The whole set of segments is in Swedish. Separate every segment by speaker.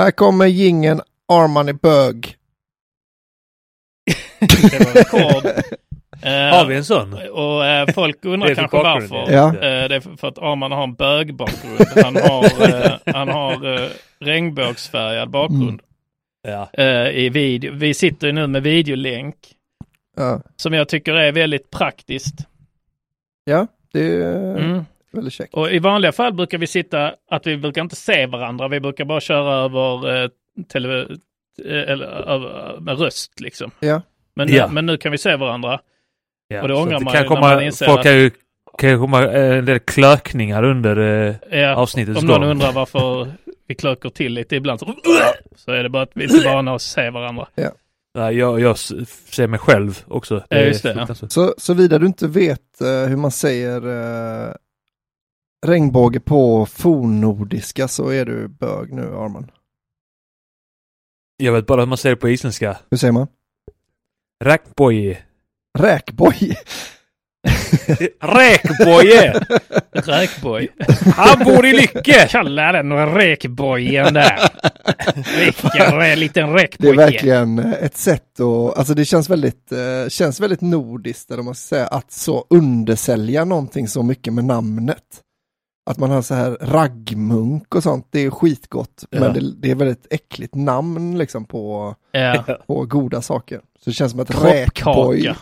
Speaker 1: Här kommer gingen Arman i bög.
Speaker 2: Det var rekord. Eh,
Speaker 3: Har vi en sån?
Speaker 2: Och eh, folk undrar kanske varför.
Speaker 1: ja.
Speaker 2: Eh, det är för att Arman har en bögbakgrund. Han har, eh, han har regnbågsfärgad bakgrund.
Speaker 3: Ja.
Speaker 2: Eh, i video. Vi sitter ju nu med videolänk
Speaker 1: Ja,
Speaker 2: som jag tycker är väldigt praktiskt.
Speaker 1: ja det är
Speaker 2: Mm.
Speaker 1: Väldigt käckt.
Speaker 2: Och i vanliga fall brukar vi sitta, att vi brukar inte se varandra, vi brukar bara köra över eh, tele, eh, eller, med röst liksom.
Speaker 1: Ja.
Speaker 2: Men, nu-
Speaker 3: Ja.
Speaker 2: men nu kan vi se varandra.
Speaker 3: Ja,
Speaker 2: Och det ångrar
Speaker 3: att
Speaker 2: man
Speaker 3: kan
Speaker 2: ju när
Speaker 3: komma,
Speaker 2: man inser
Speaker 3: folk
Speaker 2: att-
Speaker 3: kan ju, kan ju komma eh, en del klökningar under eh,
Speaker 2: Ja,
Speaker 3: avsnittets
Speaker 2: om någon
Speaker 3: gång.
Speaker 2: undrar varför vi klöker till lite ibland så, så är det bara att vi är vana att se varandra.
Speaker 3: Ja, jag, jag ser mig själv också.
Speaker 2: Ja, just det, ja.
Speaker 1: Så, såvida du inte vet eh, hur man säger eh, regnbåge på fornnordiska så är du bög nu Arman.
Speaker 3: Jag vet bara hur man säger det på isländska.
Speaker 1: Hur säger man?
Speaker 3: Räkboje.
Speaker 1: Räkboj.
Speaker 3: Räkboje!
Speaker 2: Räkboj.
Speaker 3: Han bor i Lycke!
Speaker 2: Kalla den räkbojen där. Vilken liten
Speaker 1: Det är
Speaker 2: räkboje.
Speaker 1: verkligen eh, ett sätt att, alltså det känns väldigt, eh, känns väldigt nordiskt eller man ska säga, att så undersälja någonting så mycket med namnet. Att man har så här raggmunk och sånt, det är skitgott.
Speaker 3: Ja.
Speaker 1: Men det, det är väldigt äckligt namn liksom på,
Speaker 2: Ja.
Speaker 1: på goda saker. Så det känns som att.
Speaker 2: Det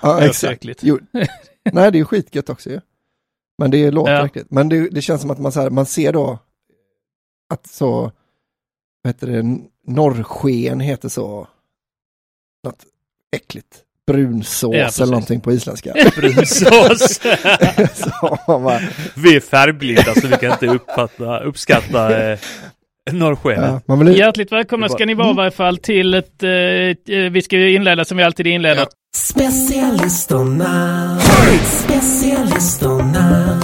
Speaker 1: Ja, exakt. Jo, nej, det är skitgött också ju. Men det låter
Speaker 2: Ja.
Speaker 1: äckligt. Men det, det känns som att man, så här, man ser då att så, vad heter det, norrsken heter så, något äckligt. Brunsås
Speaker 2: Ja,
Speaker 1: eller någonting på isländska.
Speaker 3: Brunsås.
Speaker 1: så man bara,
Speaker 3: Vi är färgblinda så vi kan inte uppfatta, uppskatta eh, norrskenet.
Speaker 1: ja, vill,
Speaker 2: Hjärtligt välkomna ska ni vara i varje fall till ett, eh, eh, vi ska ju inleda som vi alltid inleder.
Speaker 1: Ja.
Speaker 4: Specialisterna, specialisterna.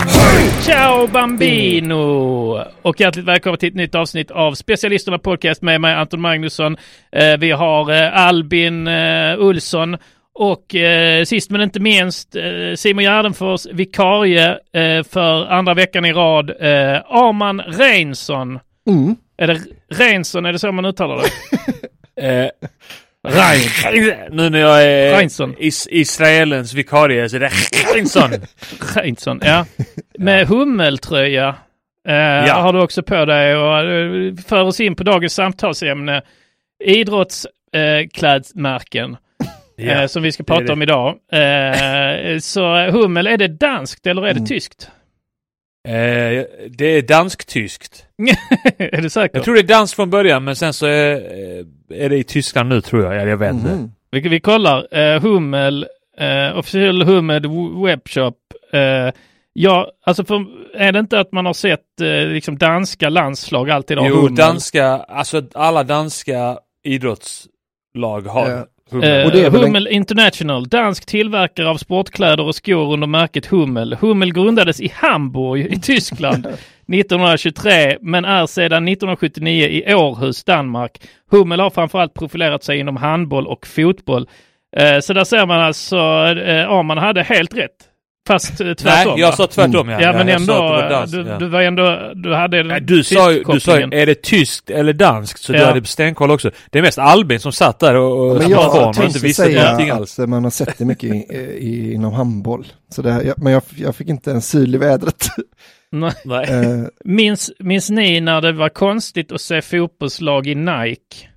Speaker 2: Ciao Bambino! Och hjärtligt välkomna till ett nytt avsnitt av Specialisterna Podcast med mig Anton Magnusson. Eh, vi har eh, Albin eh, Olsson och eh, sist men inte minst eh, Simon Gärdenfors, vikarie eh, för andra veckan i rad, eh, Arman Reinsson.
Speaker 1: mm,
Speaker 2: Är det Reinsson, är det så man uttalar det?
Speaker 3: Eh, Rein. Nu när jag är
Speaker 2: Reinsson.
Speaker 3: is Israelens vikarie så är det Reinsson.
Speaker 2: Reinsson, ja. Med hummeltröja eh, har du också på dig och eh, för oss in på dagens samtalsämne. Idrottsklädmärken. eh, som vi ska
Speaker 3: det
Speaker 2: prata
Speaker 3: det.
Speaker 2: om idag. Eh, så hummel, är det danskt eller är det
Speaker 1: Mm.
Speaker 2: tyskt?
Speaker 3: Eh, det är dansk-tyskt.
Speaker 2: är du säker?
Speaker 3: Jag tror det är danskt från början men sen så är, eh, är det i Tyskland nu tror jag. Eller jag vet inte.
Speaker 1: mhm.
Speaker 2: Vi, vi kollar. Eh, hummel, eh, officiell Hummel webbshop. Eh, ja, alltså för, är det inte att man har sett eh, liksom danska landslag alltid har
Speaker 3: Jo,
Speaker 2: hummel?
Speaker 3: danska, alltså alla danska idrottslag har
Speaker 1: Ja.
Speaker 3: Hummel.
Speaker 2: Eh,
Speaker 1: Och det är väl en-
Speaker 2: Hummel International, dansk tillverkare av sportkläder och skor under märket Hummel. Hummel grundades i Hamburg i Tyskland 1923 men är sedan 1979 i Århus, Danmark. Hummel har framförallt profilerat sig inom handboll och fotboll. Eh, så där ser man alltså, eh, Arman hade helt rätt. Fast eh, tvärtom.
Speaker 3: Nej, jag
Speaker 2: va?
Speaker 3: sa tvärtom ja.
Speaker 2: Ja, men
Speaker 3: jag sa
Speaker 2: ändå,
Speaker 3: att det var danskt,
Speaker 2: du,
Speaker 3: ja.
Speaker 2: du var ändå, du hade den
Speaker 3: Nej, du sa ju, du sa är det tyskt eller danskt? Så du
Speaker 2: Ja.
Speaker 3: hade stenkoll också. Det är mest Albin som satt där och, och
Speaker 1: Men
Speaker 3: som
Speaker 1: jag
Speaker 3: och inte
Speaker 1: tänkte
Speaker 3: visste
Speaker 1: säga
Speaker 3: någonting alls.
Speaker 1: att man har sett det mycket i, i, inom handboll. Så det, jag, men jag, jag fick inte en syl i vädret.
Speaker 2: Nej.
Speaker 3: Nej.
Speaker 1: Eh,
Speaker 2: Minns, minns ni när det var konstigt att se fotbollslag i Nike?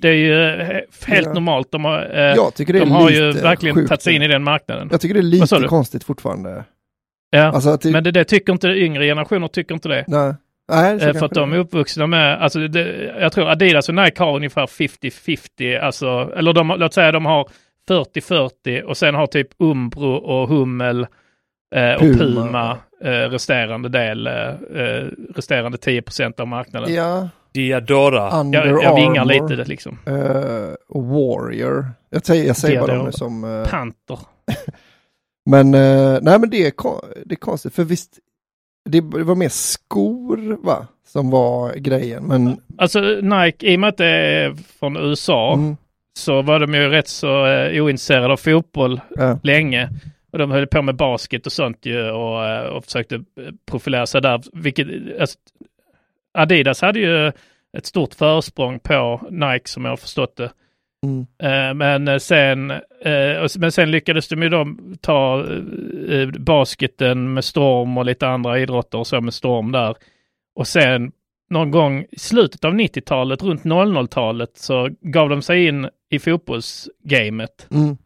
Speaker 2: Det är ju eh, helt
Speaker 1: Ja.
Speaker 2: normalt. De har, eh,
Speaker 1: jag tycker det är
Speaker 2: de har ju verkligen
Speaker 1: sjukt.
Speaker 2: tagit sig in i den marknaden.
Speaker 1: Jag tycker det är lite konstigt fortfarande.
Speaker 2: Ja.
Speaker 1: Alltså det,
Speaker 2: Men det, det tycker inte yngre generationer tycker inte det.
Speaker 1: nej. Nej, så
Speaker 2: Eh, för att de
Speaker 1: det
Speaker 2: är uppvuxna med, alltså det, jag tror Adidas och Nike har ungefär 50-50, alltså, eller de, låt säga de har 40-40 och sen har typ Umbro och Hummel eh, och
Speaker 1: Puma.
Speaker 2: Puma eh, resterande del, eh, eh, resterande 10% av marknaden.
Speaker 1: Ja,
Speaker 3: Diadora.
Speaker 1: Under
Speaker 2: Jag, jag vingar
Speaker 1: Armour,
Speaker 2: lite liksom.
Speaker 1: eh, och Warrior. Jag säger, jag säger bara dem nu som... eh,
Speaker 2: Panter.
Speaker 1: men eh, nej men det är, det är konstigt för visst, det, det var mer skor va? Som var grejen. Men
Speaker 2: Alltså Nike, i och med att det är från USA,
Speaker 1: mm,
Speaker 2: så var de ju rätt så eh, ointresserade av fotboll
Speaker 1: ja,
Speaker 2: länge. Och de höll på med basket och sånt ju och, och försökte profilera sig där. Vilket, alltså, Adidas hade ju ett stort försprång på Nike som jag har förstått det.
Speaker 1: mm,
Speaker 2: Eh, Men eh, sen, eh, men sen lyckades de ju då ta basketen med storm och lite andra idrotter och så med storm där. Och sen någon gång i slutet av 90-talet, runt 00-talet, så gav de sig in i fotbollsgamet.
Speaker 1: mm,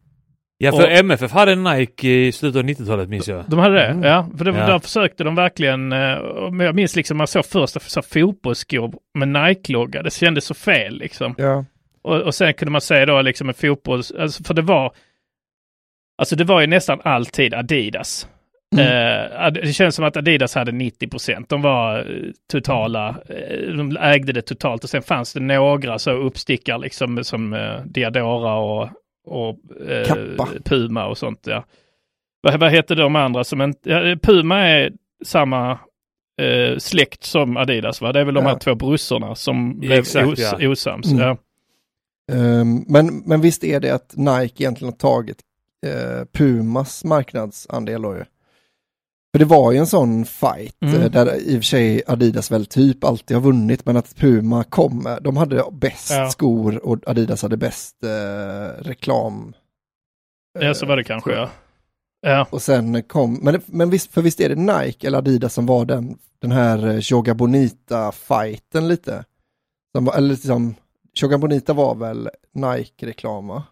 Speaker 3: Ja, för
Speaker 2: Och-
Speaker 3: MFF hade Nike i slutet av 90-talet minns jag.
Speaker 2: De hade det?
Speaker 1: Mm.
Speaker 2: Ja, för det,
Speaker 3: Ja.
Speaker 2: där försökte de verkligen, eh, men jag minns liksom man såg första så fotbollsskor med Nike-logga, det kändes så fel liksom.
Speaker 1: ja,
Speaker 2: Och, och sen kunde man säga då liksom en fotbolls, alltså, för det var, alltså det var ju nästan alltid Adidas.
Speaker 1: Mm.
Speaker 2: Eh, det känns som att Adidas hade 90 procent. De var eh, totala, eh, de ägde det totalt och sen fanns det några så uppstickare liksom som eh, Diadora och, och eh. Puma och sånt. Ja. Vad, vad heter de andra som inte, ja, Puma är samma eh, släkt som Adidas va? Det är väl de
Speaker 1: Ja.
Speaker 2: här två brorsorna som blev
Speaker 3: Exakt,
Speaker 2: os,
Speaker 3: ja.
Speaker 2: osams.
Speaker 1: Mm.
Speaker 2: Ja.
Speaker 1: Ehm, men, men visst är det att Nike egentligen har tagit eh, Pumas marknadsandel då ju. För det var ju en sån fight
Speaker 2: Mm.
Speaker 1: eh, där i och för sig Adidas väl typ alltid har vunnit men att Puma kom, med- de hade bäst
Speaker 2: Ja.
Speaker 1: skor och Adidas hade bäst eh, reklam.
Speaker 2: Ja, så var det kanske ja. Ja,
Speaker 1: Och sen kom, men, men visst, för visst är det Nike eller Adidas som var den, den här eh, Joga Bonita-fighten lite? Som var, eller liksom, Joga Bonita var väl Nike-reklam va?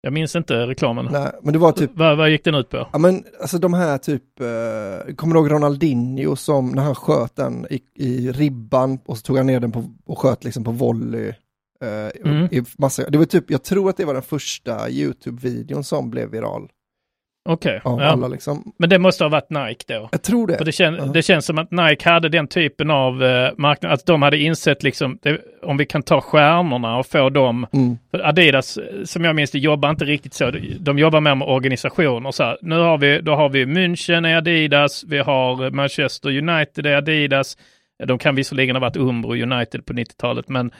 Speaker 2: Jag minns inte reklamen.
Speaker 1: Nej, men det var typ,
Speaker 2: Vad, vad gick den ut på?
Speaker 1: ja men alltså de här typ, eh, kommer du ihåg Ronaldinho som när han sköt den i, i ribban och så tog han ner den på, och sköt liksom på volley. Eh,
Speaker 2: Mm.
Speaker 1: i massa, det var typ, jag tror att det var den första YouTube-videon som blev viral
Speaker 2: Okej,
Speaker 1: av
Speaker 2: ja.
Speaker 1: liksom.
Speaker 2: men det måste ha varit Nike då.
Speaker 1: Jag tror det.
Speaker 2: För det, kän,
Speaker 1: Ja.
Speaker 2: det känns som att Nike hade den typen av eh, marknad, att de hade insett liksom, det, om vi kan ta stjärnorna och få dem,
Speaker 1: Mm.
Speaker 2: Adidas, som jag minns det, jobbar inte riktigt så. De- jobbar mer med organisationer. Så här, nu har vi, då har vi München i Adidas, vi har Manchester United i Adidas. De kan visserligen ha varit Umbro United på 90-talet, men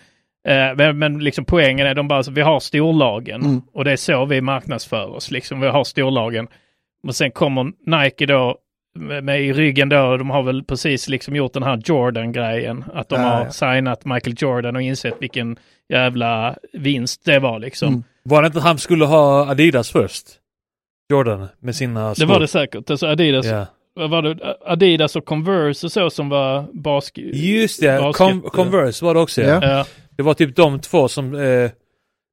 Speaker 2: men, men liksom poängen är de bara, så vi har storlagen
Speaker 1: Mm.
Speaker 2: och det är så vi marknadsför oss. Liksom, vi har storlagen. Och sen kommer Nike då med, med i ryggen då, de har väl precis liksom gjort den här Jordan-grejen. Att de
Speaker 1: Ja,
Speaker 2: har
Speaker 1: ja.
Speaker 2: signat Michael Jordan och insett vilken jävla vinst det var liksom.
Speaker 1: Mm.
Speaker 3: Var det inte att han skulle ha Adidas först? Jordan med sina
Speaker 2: Det
Speaker 3: skor.
Speaker 2: var det säkert. Alltså Adidas, vad var det? Adidas och Converse och så som var basket.
Speaker 3: Just det, Com Converse var det också ja.
Speaker 1: Ja.
Speaker 2: Ja.
Speaker 3: Det var typ de två som, eh,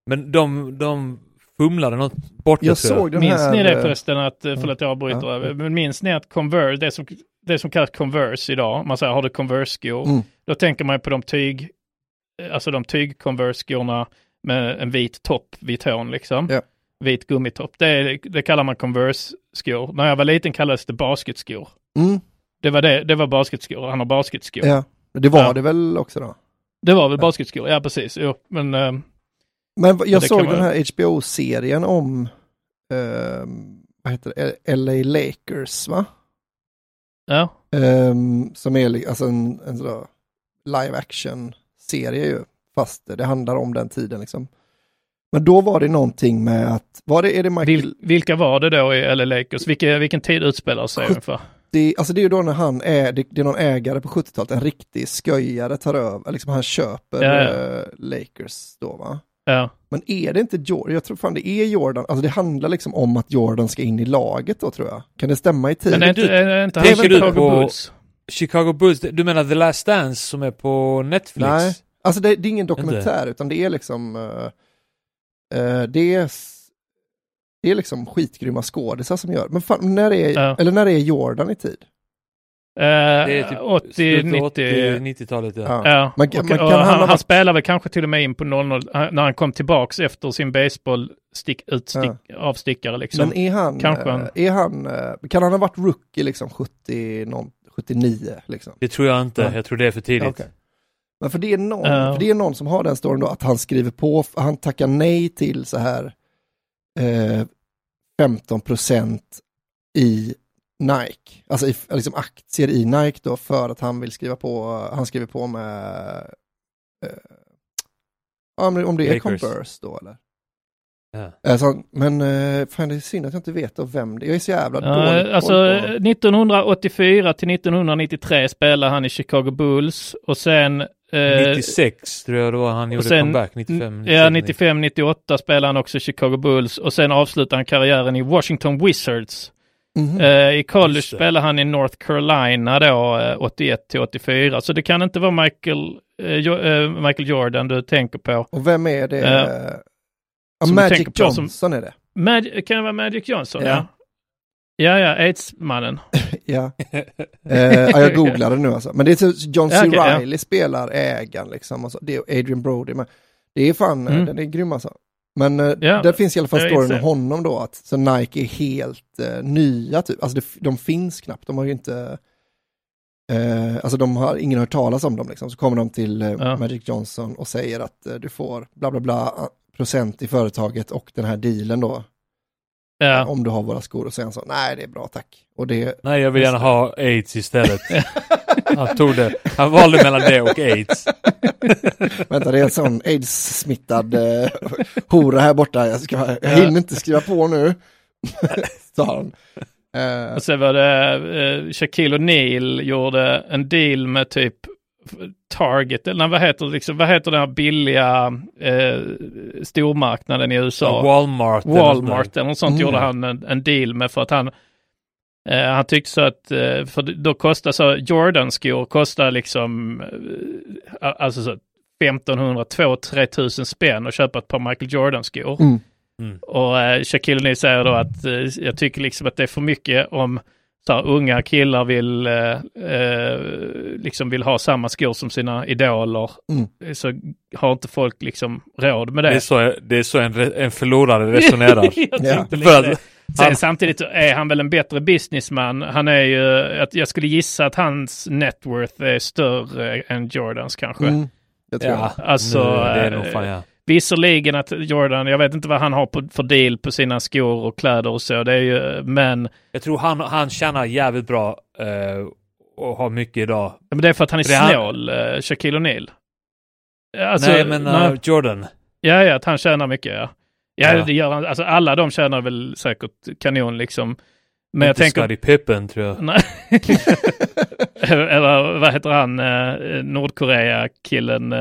Speaker 3: men de, de fumlade något bort
Speaker 1: Jag
Speaker 3: tror
Speaker 1: såg den
Speaker 2: Minns
Speaker 1: här...
Speaker 2: ni det
Speaker 1: eh,
Speaker 2: förresten att, eh, förlåt jag avbryter,
Speaker 1: Ja.
Speaker 2: men minns ni att Converse, det som, det som kallas Converse idag, man säger har du Converse-skor,
Speaker 1: Mm.
Speaker 2: då tänker man på de tyg, eh, alltså de tyg Converse-skorna med en vit topp vid tån liksom.
Speaker 1: Ja.
Speaker 2: Vit gummitopp, det, det kallar man Converse-skor. När jag var liten kallades det basketskor.
Speaker 1: Mm,
Speaker 2: Det var det, det var basketskor, han har basketskor.
Speaker 1: ja, det var
Speaker 2: Ja.
Speaker 1: det väl också då.
Speaker 2: Det var väl basketskor, ja precis. Jo, men eh,
Speaker 1: Men jag
Speaker 2: det
Speaker 1: såg den här HBO-serien om, eh, vad heter det, LA Lakers va?
Speaker 2: ja.
Speaker 1: Ehm, som är alltså en, en sån live action serie ju, fast det handlar om den tiden liksom. Men då var det någonting med att, var det, är det Michael,
Speaker 2: Vil, vilka var det då i LA Lakers? Vilka, vilken tid utspelar sig ungefär?
Speaker 1: Det, alltså det är ju då när han är, det, det är någon ägare på 70-talet, en riktig sköjare tar över, liksom han köper
Speaker 2: Ja, ja.
Speaker 1: eh, Lakers då va.
Speaker 2: Ja.
Speaker 1: Men är det inte Jordan? Jag tror fan det är Jordan, alltså det handlar liksom om att Jordan ska in i laget då tror jag. Kan det stämma i tid?
Speaker 2: Men är inte,
Speaker 3: du-
Speaker 2: är inte han Chicago
Speaker 3: på-
Speaker 2: Bulls?
Speaker 3: Chicago Bulls, du menar The Last Dance som är på Netflix?
Speaker 1: Nej, alltså det, det är ingen dokumentär utan det är liksom eh, eh, det, är, det är liksom skitgrymma skådisar som gör. Men fan, när är,
Speaker 2: Ja.
Speaker 1: eller när är Jordan i tid?
Speaker 3: Det är
Speaker 2: Eh,
Speaker 3: typ
Speaker 2: 80,
Speaker 3: slutet
Speaker 2: 90.
Speaker 3: 80, 90-talet ja.
Speaker 1: Ja.
Speaker 2: Ja,
Speaker 1: Man
Speaker 2: och,
Speaker 1: kan- man
Speaker 2: och
Speaker 1: kan- han
Speaker 2: han, han spelar väl kanske till och med in på 00 han- när han kom tillbaks efter sin baseball stick, utstick, avstickare liksom.
Speaker 1: Men är han,
Speaker 2: Kanske han-
Speaker 1: eh, är han, eh, kan han ha varit rookie liksom 70, någon, 79 liksom?
Speaker 3: Det tror jag inte,
Speaker 1: Ja.
Speaker 3: jag tror det är för tidigt.
Speaker 1: Okej. Men för det, är någon,
Speaker 2: Ja.
Speaker 1: för det är någon som har den storyn då, att han skriver på, han tackar nej till så här eh, 15% i Nike, alltså i, liksom aktier i Nike då för att han vill skriva på, han skriver på med, eh, om det är
Speaker 3: Lakers.
Speaker 1: Converse då eller?
Speaker 3: Ja.
Speaker 1: Alltså, men eh, fan det är synd att jag inte vet då vem det är, jag är så jävla
Speaker 2: Ja,
Speaker 1: dålig
Speaker 2: alltså
Speaker 1: på-
Speaker 2: 1984 till 1993 spelade han i Chicago Bulls och sen eh,
Speaker 3: 96 tror jag det var han gjorde
Speaker 2: sen-
Speaker 3: comeback, 95.
Speaker 2: Ja, 95, 98 spelade han också i Chicago Bulls och sen avslutade han karriären i Washington Wizards.
Speaker 1: Mhm.
Speaker 2: Eh, I college spelade han i North Carolina då, eh, 81 till 84. Så det kan inte vara Michael, eh, eh, Michael Jordan du tänker på.
Speaker 1: Och vem är det?
Speaker 2: Ja.
Speaker 1: Ja,
Speaker 2: Som
Speaker 1: Magic
Speaker 2: på som-
Speaker 1: Johnson är det.
Speaker 2: Mag- kan det vara Magic Johnson?
Speaker 1: Ja.
Speaker 2: Ja, ja, ja aids-mannen.
Speaker 1: Ja. eh, ja, jag googlade nu alltså. Men det är så John C.
Speaker 2: Ja, ja.
Speaker 1: Riley spelar ägaren liksom. Och så. Det är Adrian Brody med. Det är fan,
Speaker 2: Mm.
Speaker 1: den är grym alltså. Men eh,
Speaker 2: Ja,
Speaker 1: där finns i alla fall storyn om honom då. Att så Nike är helt eh, nya typ. Alltså det, de finns knappt. De har ju inte, eh, alltså de har ingen hört talas om dem liksom. Så kommer de till eh,
Speaker 2: Ja.
Speaker 1: Magic Johnson och säger att eh, du får bla bla bla procent i företaget och den här dealen då.
Speaker 2: Ja.
Speaker 1: Om du har våra skor och han så, nej det är bra tack. Och det,
Speaker 3: Nej, jag vill gärna ha aids istället. han tog det. Han valde mellan det och aids.
Speaker 1: Vänta, det är en sån aids-smittad eh, hora här borta. Jag, ska, jag hinner inte skriva på nu. Sa han. Eh,
Speaker 2: Och sen var det eh, Shaquille O'Neal gjorde en deal med typ Target, eller vad heter, liksom, vad heter den här billiga eh, stormarknaden i USA?
Speaker 3: Walmart.
Speaker 2: Walmart
Speaker 3: sånt
Speaker 2: eller något sånt
Speaker 1: Mm.
Speaker 2: gjorde han en, en deal med för att han eh, han tyckte så att, eh, för då kostar så Jordan-skor kostar liksom eh, alltså så 1500, 2-3 tusen spänn att köpa ett par Michael Jordan-skor.
Speaker 1: Mm.
Speaker 3: Mm.
Speaker 2: Och eh, Shaquille O'Neal säger då att eh, jag tycker liksom att det är för mycket om så här, unga killar vill, eh, eh, liksom vill ha samma skor som sina idoler.
Speaker 1: Mm.
Speaker 2: Så har inte folk liksom råd med det.
Speaker 3: Det är så, det är så en, en förlorare resonerar.
Speaker 2: jag
Speaker 1: Ja.
Speaker 2: Sen samtidigt är han väl en bättre businessman. Han är ju, att jag skulle gissa att hans net worth är större än Jordans kanske.
Speaker 1: mm, det tror
Speaker 3: ja,
Speaker 2: Alltså,
Speaker 3: nu, det är nog
Speaker 2: eh,
Speaker 3: fan ja.
Speaker 2: Visserligen att Jordan, jag vet inte vad han har på, för deal på sina skor och kläder och så, det är ju, men,
Speaker 3: Jag tror han, han tjänar jävligt bra eh, och har mycket idag.
Speaker 2: men det är för att han är
Speaker 3: Det är han-
Speaker 2: snål, uh, Shaquille O'Neal. Alltså,
Speaker 3: nej men
Speaker 2: nej.
Speaker 3: uh, Jordan.
Speaker 2: Ja, ja, att han tjänar mycket, ja. Ja,
Speaker 3: Ja.
Speaker 2: det gör han. Alltså alla de tjänar väl säkert kanon liksom. Men jag
Speaker 3: Inte
Speaker 2: tänker...
Speaker 3: Scottie Pippen tror jag.
Speaker 2: Nej. Eller vad heter han, eh, Nordkorea-killen? Eh,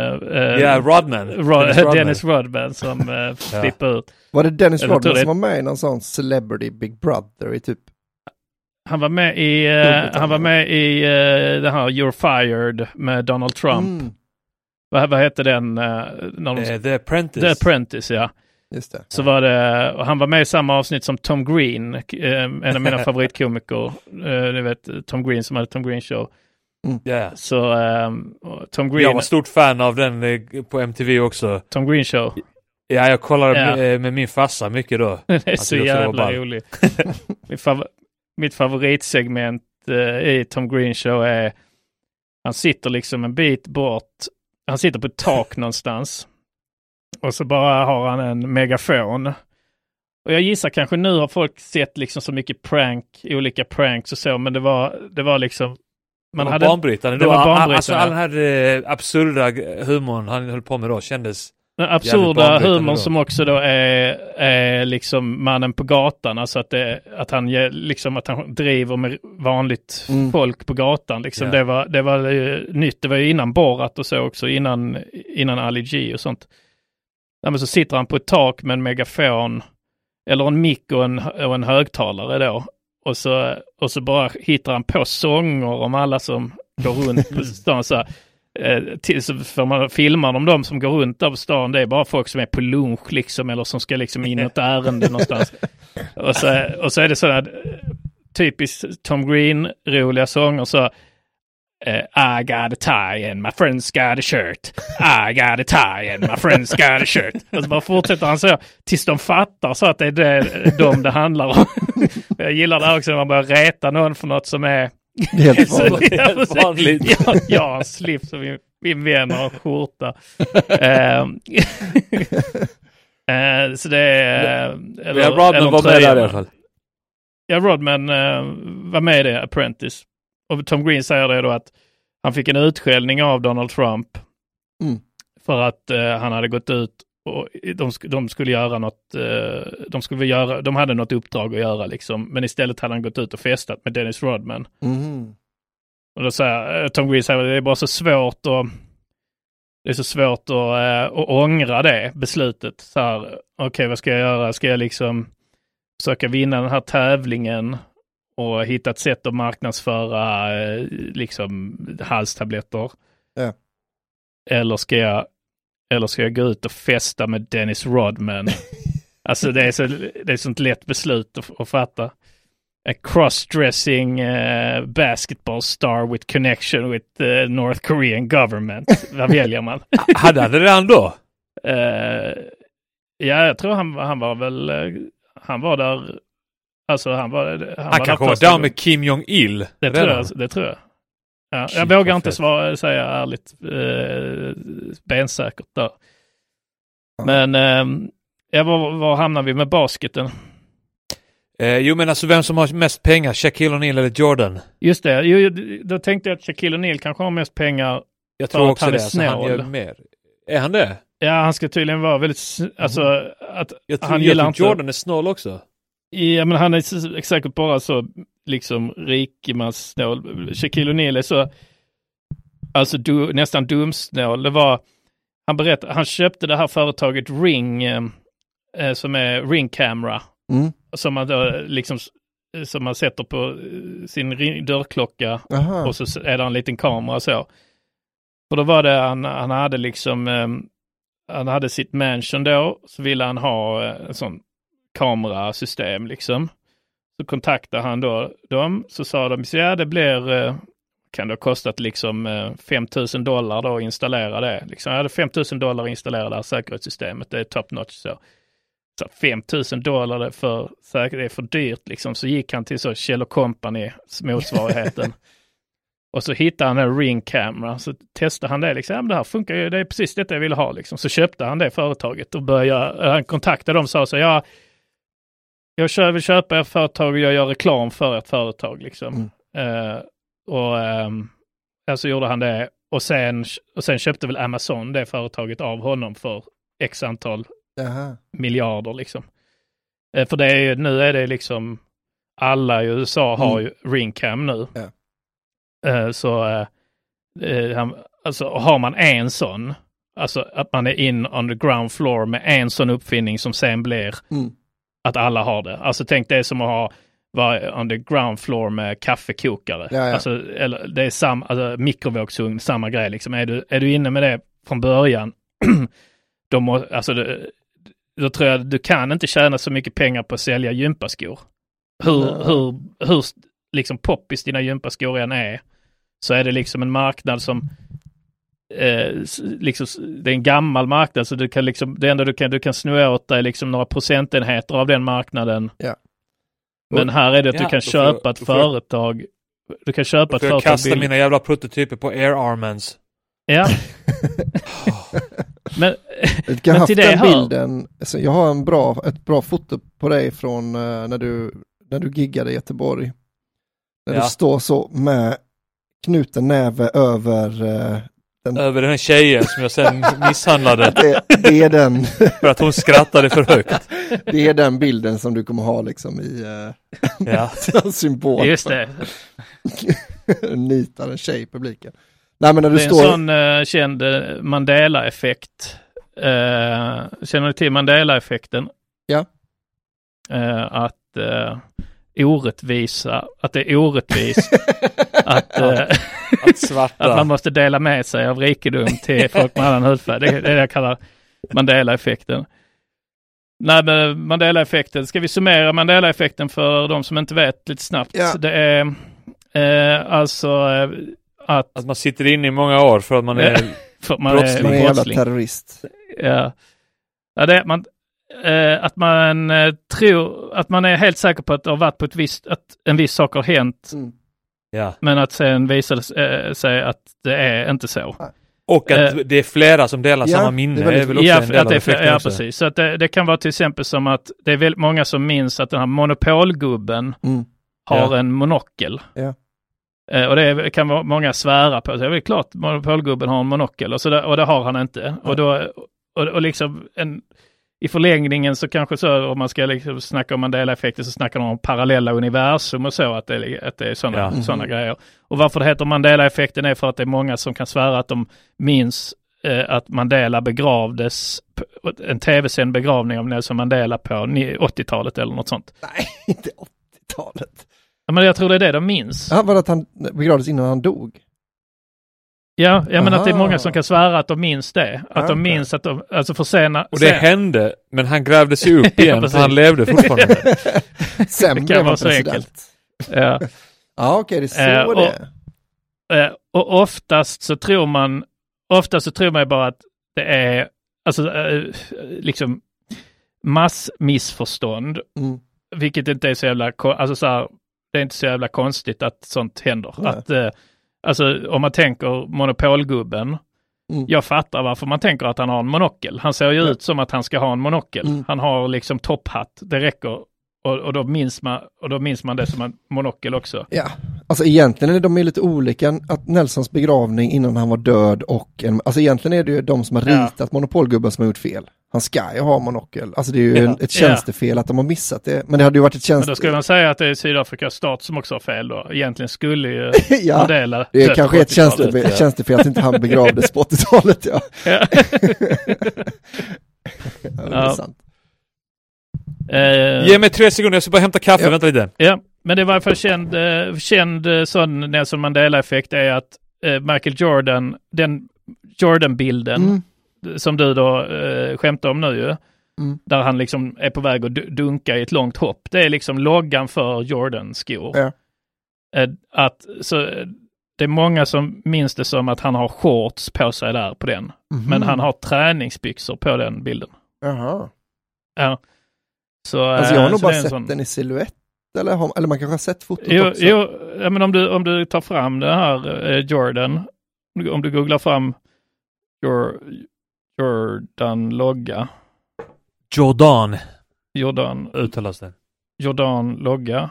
Speaker 3: Ja, Rodman.
Speaker 2: Ro-
Speaker 3: Dennis Rodman.
Speaker 2: Dennis Rodman som eh, flippar ut.
Speaker 1: Var det Dennis Rodman
Speaker 2: det-
Speaker 1: som var med i någon sån Celebrity Big Brother i typ,
Speaker 2: Han var med i, eh, han var med i eh, det här You're Fired med Donald Trump.
Speaker 1: Mm,
Speaker 2: Vad, vad hette den? eh, de,
Speaker 3: Eh, The Apprentice.
Speaker 2: The Apprentice, ja.
Speaker 1: Just det.
Speaker 2: Så var det, och han var med i samma avsnitt som Tom Green, eh, en av mina favoritkomiker. Eh, ni vet Tom Green som hade Tom Green Show.
Speaker 3: Ja.
Speaker 2: Så eh, och Tom Green,
Speaker 3: Jag var stort fan av den eh, på MTV också.
Speaker 2: Tom Green Show.
Speaker 3: Ja, jag kollade
Speaker 2: Ja.
Speaker 3: med, med min farsa mycket då.
Speaker 2: Det är så jävla roligt. mitt, fav- mitt favoritsegment eh, i Tom Green Show är han sitter liksom en bit bort. Han sitter på ett tak någonstans. Och så bara har han en megafon. Och jag gissar kanske nu har folk sett liksom så mycket prank, olika pranks och så, men det var, det var liksom Man
Speaker 3: det var
Speaker 2: hade,
Speaker 3: banbrytande.
Speaker 2: det var banbrytande.
Speaker 3: Alltså all den här eh, absurda humorn han höll på med då kändes...
Speaker 2: den absurda humorn som också då är, är liksom mannen på gatan. Alltså att, det, att, han, liksom, att han driver med vanligt
Speaker 1: Mm.
Speaker 2: folk på gatan. Liksom.
Speaker 3: Ja.
Speaker 2: Det var, det var nytt. Det var ju innan Borat och så också. Innan, innan Ali G och sånt. Ja, men så sitter han på ett tak med en megafon. Eller en mick och en, och en högtalare då. Och så, och så bara hittar han på sånger om alla som går runt på stan. Så eh, till, så får man filma de, de som går runt där på stan. Det är bara folk som är på lunch liksom eller som ska liksom in i ett ärende någonstans. Och så, och så är det sådana typiskt Tom Green roliga sånger så eh, I got a tie and my friends got a shirt. I got a tie and my friends got a shirt. Och så bara fortsätter han så tills de fattar så att det är det, de det handlar om. Jag gillar det här också när man börjar reta någon för något som är
Speaker 1: Helt
Speaker 2: så,
Speaker 1: vanligt.
Speaker 2: ja,
Speaker 3: Helt vanligt.
Speaker 2: Ja, jag har en slips och min, min vän har en skjorta. Eh, så det är... Eller,
Speaker 3: Ja, Rodman var med där i alla fall.
Speaker 2: Ja, Rodman eh, var med i det, Apprentice. Och Tom Green säger det då att han fick en utskällning av Donald Trump
Speaker 1: Mm.
Speaker 2: för att eh, han hade gått ut och de, de skulle göra något, eh, de skulle göra, de hade något uppdrag att göra liksom, men istället hade han gått ut och festat med Dennis Rodman.
Speaker 1: Mhm.
Speaker 2: Och då säger eh, Tom Green säger det är bara så svårt att det är så svårt att, äh, att ångra det beslutet. Så här, okej vad ska jag göra? Ska jag liksom försöka vinna den här tävlingen och hitta ett sätt att marknadsföra eh, liksom halstabletter?
Speaker 1: Ja.
Speaker 2: Eller ska jag eller ska jag gå ut och festa med Dennis Rodman? alltså det är, så, det är sånt lätt beslut att, att fatta. A cross-dressing eh, basketball star with connection with the North Korean government. Vad väljer man?
Speaker 3: Hade han det redan då?
Speaker 2: Eh, ja, jag tror han, han var väl, eh, han var där, alltså han var, han,
Speaker 3: Han,
Speaker 2: var
Speaker 3: kanske var där med Kim Jong-Il.
Speaker 2: Det tror jag. Det tror jag. Ja, jag vågar inte svara, säga ärligt eh, bensäkert där. Men eh, ja, var, var hamnar vi med basketen?
Speaker 3: Eh, jo men alltså vem som har mest pengar, Shaquille O'Neal eller Jordan?
Speaker 2: Just det, jo, då tänkte jag att Shaquille O'Neal kanske har mest pengar.
Speaker 3: Jag tror också
Speaker 2: han är
Speaker 3: det. Alltså, han
Speaker 2: snål.
Speaker 3: gör mer. Är han det?
Speaker 2: Ja, han ska tydligen vara väldigt, alltså att
Speaker 3: Jag tror,
Speaker 2: han
Speaker 3: jag
Speaker 2: gillar
Speaker 3: tror
Speaker 2: inte...
Speaker 3: Jordan är snål också.
Speaker 2: Ja, men han är säkert bara så liksom rikemanssnål. Shaquille O'Neal är så, alltså du, nästan dumsnål. Det var, han berättade, han köpte det här företaget Ring, eh, eh, som är Ring Camera,
Speaker 1: Mm.
Speaker 2: som man då liksom, som man sätter på eh, sin dörrklocka
Speaker 1: Aha.
Speaker 2: och så är det en liten kamera så. För då var det, han, han hade liksom, eh, han hade sitt mansion då, så ville han ha eh, en sån kamerasystem liksom. Så kontaktade han då dem, så sa de, så ja det blir, eh, kan det ha kostat liksom eh, 5000 dollar då att installera det. Liksom, jag hade 5000 dollar att installera det här säkerhetssystemet, det är top notch så. Så 5000 dollar för säkert, det är för dyrt liksom. Så gick han till så Kjell Company, motsvarigheten. och så hittade han en ring camera, så testade han det liksom, ja, men det här funkar ju, det är precis detta jag ville ha liksom. Så köpte han det företaget och började, han kontaktade dem och sa så, ja, jag kö- vill köpa ert företag och jag gör reklam för ert företag liksom. Eh, och um, så gjorde han det och sen, och sen köpte väl Amazon det företaget av honom för x antal
Speaker 1: Jaha.
Speaker 2: miljarder liksom. Eh, för det är, nu är det liksom alla i USA har ju ringcam nu.
Speaker 1: Ja.
Speaker 2: Eh, så han, alltså har man en sån, alltså att man är in on the ground floor med en sån uppfinning som sen blir
Speaker 1: Mm.
Speaker 2: Att alla har det. Alltså tänk det är som att ha vara on the ground floor med kaffekokare.
Speaker 1: Ja, ja.
Speaker 2: Alltså, eller det är samma, alltså, mikrovågsugn, samma grej liksom. Är du, är du inne med det från början, då, må, alltså, det, då tror jag du kan inte tjäna så mycket pengar på att sälja gympaskor. Hur,
Speaker 1: Nej.
Speaker 2: hur, hur liksom poppis dina gympaskor än är, så är det liksom en marknad som eh, liksom, det är en gammal marknad så du kan liksom, det enda du kan, du kan sno åt dig liksom några procentenheter av den marknaden.
Speaker 1: Ja.
Speaker 2: Men här är det att
Speaker 3: Ja,
Speaker 2: du kan
Speaker 3: får jag-
Speaker 2: köpa ett
Speaker 3: jag-
Speaker 2: företag. Du kan köpa ett
Speaker 3: För jag
Speaker 2: företag
Speaker 3: kasta
Speaker 2: billigt.
Speaker 3: mina jävla prototyper på Air Armans.
Speaker 2: Ja. Men,
Speaker 1: Jag kan
Speaker 2: Men till det
Speaker 1: den
Speaker 2: hör-
Speaker 1: bilden. Alltså, jag har en bra, ett bra foto på dig från eh, när, du, när du giggade i Göteborg. När
Speaker 3: Ja.
Speaker 1: du står så med knuten näve över eh,
Speaker 3: Över den här tjejen som jag sen misshandlade
Speaker 1: det, det, är den,
Speaker 3: för att hon skrattade för högt.
Speaker 1: det är den bilden som du kommer ha liksom i eh,
Speaker 3: Ja.
Speaker 1: symbol.
Speaker 2: Just det.
Speaker 1: Nitar en tjej i publiken. Nej men när du
Speaker 2: Det är en
Speaker 1: står...
Speaker 2: sån uh, känd eh, Mandela-effekt. Eh, känner du till Mandela-effekten?
Speaker 1: Ja.
Speaker 2: Eh, att uh, orättvisa, att det är orättvist att, eh,
Speaker 3: Att svarta.
Speaker 2: att man måste dela med sig av rikedom till folk med annan hudfärg. Det, är det jag kallar Mandela-effekten. Nej, men Mandela-effekten, ska vi summera Mandela-effekten för de som inte vet lite snabbt?
Speaker 1: Ja.
Speaker 2: Det är eh, alltså eh, att
Speaker 3: Att man sitter inne i många år för att man är...
Speaker 2: för man
Speaker 3: Brottsling.
Speaker 1: Man är jävla terrorist.
Speaker 2: Ja. Ja, det är man, eh, att man eh, tror, att man är helt säker på att det har varit på ett visst, att en viss sak har hänt,
Speaker 1: Mm.
Speaker 3: Ja.
Speaker 2: men att sen visar det eh, sig att det är inte så.
Speaker 3: Och att
Speaker 2: Eh,
Speaker 3: det är flera som delar
Speaker 1: ja,
Speaker 3: samma minne.
Speaker 1: är
Speaker 3: Det är,
Speaker 1: väldigt-
Speaker 3: väl också
Speaker 2: Ja,
Speaker 3: en del
Speaker 2: att
Speaker 3: av
Speaker 2: det är ja
Speaker 3: också.
Speaker 2: precis. Så att det, det kan vara till exempel som att det är väldigt många som minns att den här monopolgubben
Speaker 1: Mm.
Speaker 2: har
Speaker 3: Ja.
Speaker 2: en monokel.
Speaker 1: Ja.
Speaker 2: Eh, och det är, kan vara många svära på. Så det är väl klart monopolgubben har en monokel och, så det, och det har han inte. Och, då, och, och liksom en, i förlängningen så kanske så om man ska liksom snacka om Mandela-effekten så snackar de om parallella universum och så att det, är- att det är sådana
Speaker 3: Ja.
Speaker 2: såna
Speaker 1: Mhm.
Speaker 2: grejer. Och varför det heter Mandela-effekten är för att det är många som kan svära att de minns eh, att Mandela begravdes, en tv-sänd begravning av Nelson Mandela på ni- 80-talet eller något sånt.
Speaker 1: Nej, inte 80-talet.
Speaker 2: Ja, men jag tror det är det de minns.
Speaker 1: Ja, var att han begravdes innan han dog?
Speaker 2: Ja, ja men att det är många som kan svära att de minns det. Att
Speaker 1: Ja,
Speaker 2: de
Speaker 1: okej.
Speaker 2: minns att de, alltså för sena...
Speaker 3: Och det
Speaker 2: sen-
Speaker 3: hände, men han grävde sig upp
Speaker 2: Ja,
Speaker 3: igen för
Speaker 2: precis.
Speaker 3: han levde fortfarande.
Speaker 1: Sen
Speaker 2: Det kan
Speaker 1: blev
Speaker 2: vara
Speaker 1: han
Speaker 2: så
Speaker 1: president.
Speaker 2: enkelt. Ja.
Speaker 1: Ja, okej, det är så
Speaker 2: Eh, och-
Speaker 1: det.
Speaker 2: Eh, och oftast så tror man, oftast så tror man ju bara att det är, alltså eh, liksom massmissförstånd,
Speaker 1: Mm.
Speaker 2: vilket inte är så jävla, alltså så här, det är inte så jävla konstigt att sånt händer.
Speaker 1: Nej.
Speaker 2: Att, eh, alltså om man tänker monopolgubben,
Speaker 1: Mm.
Speaker 2: jag fattar varför man tänker att han har en monokel. Han ser ju
Speaker 1: Ja.
Speaker 2: ut som att han ska ha en monokel.
Speaker 1: Mm.
Speaker 2: Han har liksom topphatt, det räcker. Och, och, då minns man, och då minns man det som en monokel också.
Speaker 1: Ja, alltså egentligen är de ju lite olika. Att Nelsons begravning innan han var död och en, alltså egentligen är det ju de som har
Speaker 2: Ja.
Speaker 1: ritat monopolgubben som har gjort fel. Han ska ju ha monokel. Alltså det är ju
Speaker 3: Ja.
Speaker 1: en, ett tjänstefel att de har missat det. Men det hade ju varit ett
Speaker 2: Men då skulle man säga att det är Sydafrikas stat som också har fel då. Egentligen skulle ju
Speaker 1: ja,
Speaker 2: Mandela
Speaker 1: det är kanske ett
Speaker 2: 80-talet.
Speaker 1: tjänstefel,
Speaker 3: ja.
Speaker 1: tjänstefel att inte han begravdes på 80-talet. Ja.
Speaker 2: Ja.
Speaker 1: Ja.
Speaker 2: Eh,
Speaker 3: Ge mig tre sekunder, jag ska bara hämta kaffe,
Speaker 1: Ja.
Speaker 3: vänta lite.
Speaker 2: Ja, men det var i alla fall känd, eh, känd eh, sån Nelson Mandela-effekt är att Michael Jordan, den Jordan-bilden
Speaker 1: Mm.
Speaker 2: Som du då eh, skämtar om nu ju,
Speaker 1: Mm.
Speaker 2: där han liksom är på väg att du- dunka i ett långt hopp. Det är liksom loggan för Jordan-skor.
Speaker 1: Ja.
Speaker 2: Eh, att, så, eh, det är många som minns det som att han har shorts på sig där på den.
Speaker 1: Mhm.
Speaker 2: Men han har träningsbyxor på den bilden.
Speaker 1: Jaha.
Speaker 2: Ja. Så,
Speaker 1: Alltså jag har
Speaker 2: eh,
Speaker 1: nog bara sett
Speaker 2: sån-
Speaker 1: den i silhuett. Eller, har- eller man kanske har sett fotot
Speaker 2: Jo,
Speaker 1: också.
Speaker 2: jo ja, men om du, om du tar fram det här eh, Jordan, om du googlar fram Jor, Jordan-logga,
Speaker 3: Jordan
Speaker 2: Jordan,
Speaker 3: uttalas det.
Speaker 2: Jordan-logga,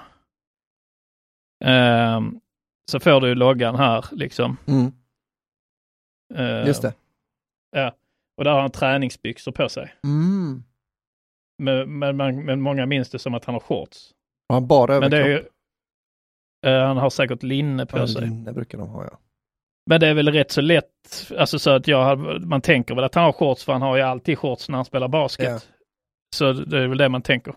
Speaker 2: Ehm, så får du loggan här liksom.
Speaker 1: Mm,
Speaker 2: Ehm,
Speaker 1: just det.
Speaker 2: Ja, och där har han träningsbyxor på sig.
Speaker 1: Mm.
Speaker 2: Men, men, men, men många minns det som att han har shorts.
Speaker 1: Har han bara
Speaker 2: Men det är
Speaker 1: överkropp?
Speaker 2: ju, eh, han har säkert linne på
Speaker 1: Ja,
Speaker 2: sig.
Speaker 1: linne brukar de ha ja.
Speaker 2: Men det är väl rätt så lätt, alltså så att jag, man tänker väl att han har shorts för han har ju alltid shorts när han spelar basket.
Speaker 1: Ja.
Speaker 2: Så det är väl det man tänker.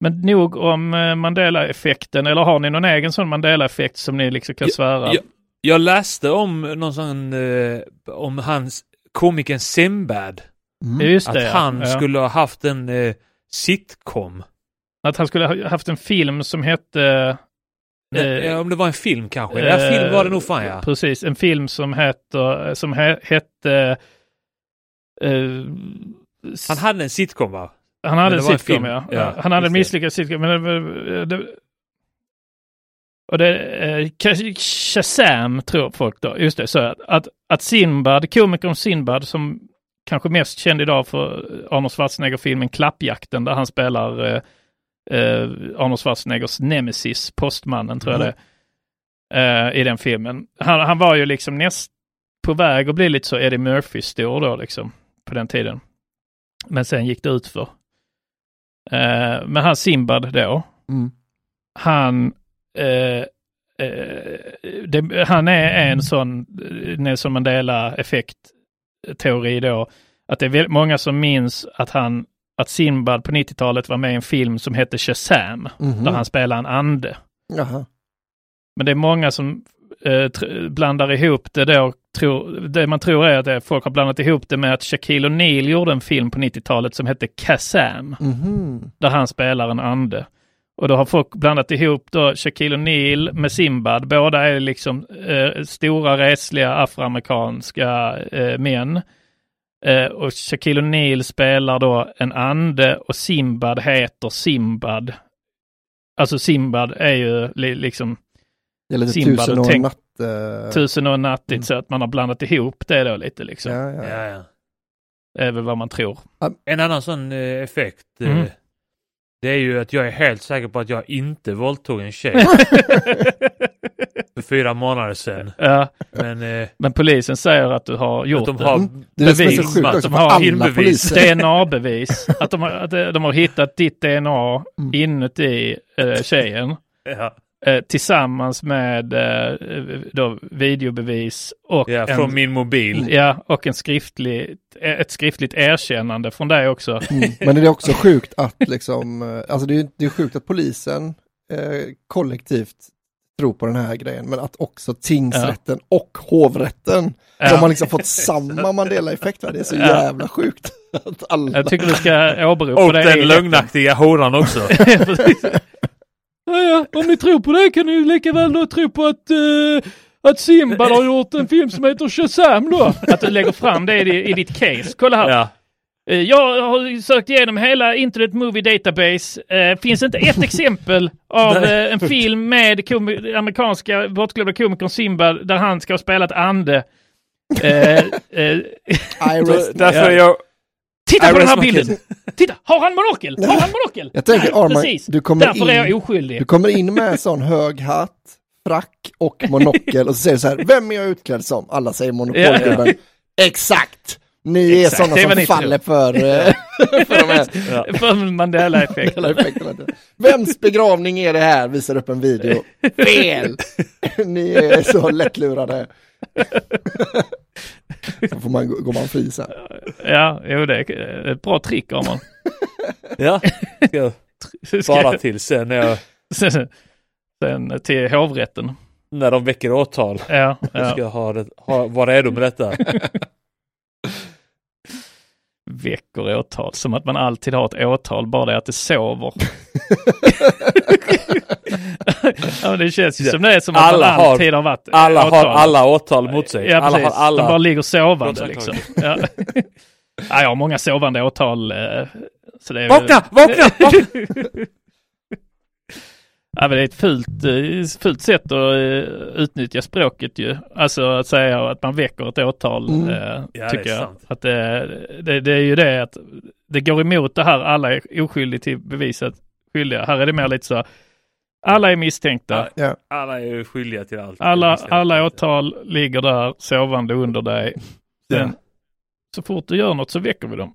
Speaker 2: Men nog om eh, Mandela-effekten, eller har ni någon egen sån Mandela-effekt som ni liksom kan svära?
Speaker 3: ja. Jag läste om någon sån, eh, om hans komikern Sinbad.
Speaker 1: Mm.
Speaker 2: Just
Speaker 3: Att
Speaker 2: det, ja.
Speaker 3: han
Speaker 2: ja.
Speaker 3: skulle ha haft en eh, sitcom.
Speaker 2: Att han skulle ha haft en film som hette...
Speaker 3: Nej,
Speaker 2: Eh,
Speaker 3: om det var en film kanske. Ja, film var det nog fan ja.
Speaker 2: Precis, en film som heter, som he, hette... eh,
Speaker 3: Han hade en sitcom va?
Speaker 2: Han hade en
Speaker 3: en
Speaker 2: sitcom,
Speaker 3: film.
Speaker 2: ja.
Speaker 3: Ja,
Speaker 2: Han hade en misslyckad sitcom. Men det, det, och det, eh, Shazam tror folk då, just det, så att, att, att Sinbad, komikern Sinbad som kanske mest känd idag för Arnold Schwarzenegger-filmen Klappjakten där han spelar eh, Arnold Schwarzeneggers nemesis, postmannen tror jag
Speaker 1: Mm.
Speaker 2: det eh, i den filmen. Han, han var ju liksom näst på väg att bli lite så Eddie Murphy-stor då liksom på den tiden. Men sen gick det ut för. Eh, men han Simbad då,
Speaker 1: Mm.
Speaker 2: han eh, eh, det, han är en sån Nelson Mandela-effekt-teori då. Att det är väldigt många som minns att han, att Sinbad på 90-talet var med i en film som hette Shazam,
Speaker 1: Mhm.
Speaker 2: där han spelar en ande.
Speaker 1: Jaha.
Speaker 2: Men det är många som eh, tr- blandar ihop det då. Tror, det man tror är att folk har blandat ihop det med att Shaquille O'Neal gjorde en film på 90-talet som hette Kazam,
Speaker 1: Mhm.
Speaker 2: där han spelar en ande. Och då har folk blandat ihop då Shaquille O'Neal med Simbad. Båda är liksom eh, stora resliga afroamerikanska eh, män. Eh, och Shaquille O'Neal spelar då en ande och Simbad heter Simbad. Alltså Simbad är ju li, liksom
Speaker 1: Det är lite
Speaker 2: Simbad,
Speaker 1: tusen och
Speaker 2: tänk-
Speaker 1: natt. eh,
Speaker 2: tusen och en nattigt så att man har blandat ihop det då lite liksom.
Speaker 1: Ja, ja.
Speaker 3: Ja, ja.
Speaker 2: Är väl vad man tror.
Speaker 3: En annan sån eh, effekt, eh,
Speaker 2: Mm.
Speaker 3: Det är ju att jag är helt säker på att jag inte våldtog en tjej för fyra månader sedan.
Speaker 2: ja,
Speaker 3: Men eh,
Speaker 2: men polisen säger att du har gjort
Speaker 3: att de
Speaker 2: det.
Speaker 3: har
Speaker 1: Mm. Det är det som är så
Speaker 2: bevis, att
Speaker 1: också,
Speaker 2: de har
Speaker 3: filmbevis.
Speaker 2: DNA-bevis. Att de har, att de har hittat ditt DNA
Speaker 1: Mm.
Speaker 2: inuti eh, tjejen.
Speaker 3: ja,
Speaker 2: Eh, tillsammans med eh, då, videobevis och,
Speaker 3: ja,
Speaker 2: en,
Speaker 3: från min mobil.
Speaker 2: ja, och en skriftlig, ett skriftligt erkännande från dig också.
Speaker 1: Mm. Men det är också sjukt att liksom, eh, alltså det är, det är sjukt att polisen eh, kollektivt tror på den här grejen, men att också tingsrätten och hovrätten,
Speaker 2: Ja.
Speaker 1: de har liksom fått samma Mandela-effekt. Det är så
Speaker 2: Ja.
Speaker 1: jävla sjukt. Att alla...
Speaker 2: Jag tycker du ska åberopa
Speaker 3: Och
Speaker 2: det. i
Speaker 3: den lögnaktiga horan också.
Speaker 2: Ja, ja, om ni tror på det kan ni ju lika väl då tro på att, eh, att Simbad har gjort en film som heter Shazam då. Att du lägger fram det i, i ditt case. Kolla här.
Speaker 3: Ja.
Speaker 2: Eh, Jag har sökt igenom hela Internet Movie Database. Eh, finns inte ett exempel av eh, en film med komi- amerikanska bortglömda komikern Simbad där han ska ha spelat ande. Eh, eh,
Speaker 3: Därför är jag...
Speaker 2: titta på den här bilden! Titta! Har han monokel? Har han monokel?
Speaker 1: Jag tänker,
Speaker 2: Nej,
Speaker 1: Arman,
Speaker 2: precis.
Speaker 1: du kommer
Speaker 2: Därför är jag
Speaker 1: in-
Speaker 2: oskyldig.
Speaker 1: Du kommer in med sån hög hatt, frack och monokel och så säger du så här, vem är jag utklädd som? Alla säger monopolgubben. Exakt! Ni är
Speaker 2: Exakt,
Speaker 1: sådana
Speaker 2: är
Speaker 1: som
Speaker 2: vad ni
Speaker 1: faller för, eh, för de här
Speaker 3: Ja.
Speaker 2: För Mandela-effekten.
Speaker 1: hela effekterna. Vems begravning är det här? Visar upp en video. Fel! Ni är så lättlurade. Så får man, går man fri sen.
Speaker 2: Ja, jo det är ett bra trick Arman.
Speaker 3: Ja, ska jag spara till sen när, jag,
Speaker 2: Sen, sen till hovrätten.
Speaker 3: när de väcker åtal.
Speaker 2: Ja,
Speaker 3: Jag
Speaker 2: ja.
Speaker 3: ska ha det, ha, vara redo med detta.
Speaker 2: Väcker åtal. Som att man alltid har ett åtal, bara det att det sover. ja, det känns ju som det är som att
Speaker 3: Alla
Speaker 2: man
Speaker 3: har-
Speaker 2: alltid har varit
Speaker 3: Alla har
Speaker 2: åtalad.
Speaker 3: alla åtal mot sig.
Speaker 2: Ja,
Speaker 3: alla har alla.
Speaker 2: De bara ligger sovande liksom. Ja. ja, jag har många sovande åtal. eh, Så det är
Speaker 3: Vakna, vakna, vakna!
Speaker 2: Ja, men det är ett fult, eh, fult sätt att eh, utnyttja språket ju. Alltså att säga att man väcker ett åtal,
Speaker 1: Mm.
Speaker 2: eh,
Speaker 3: Ja,
Speaker 2: tycker
Speaker 3: det är
Speaker 2: jag.
Speaker 3: sant.
Speaker 2: Att det, det, det är ju det att det går emot det här, alla är oskyldiga till bevisat skyldiga. Här är det mer lite så, alla är misstänkta.
Speaker 1: Ja.
Speaker 3: Alla är skyldiga till allt.
Speaker 2: Alla, alla åtal ligger där sovande under dig. Sen, så fort du gör något så väcker vi dem.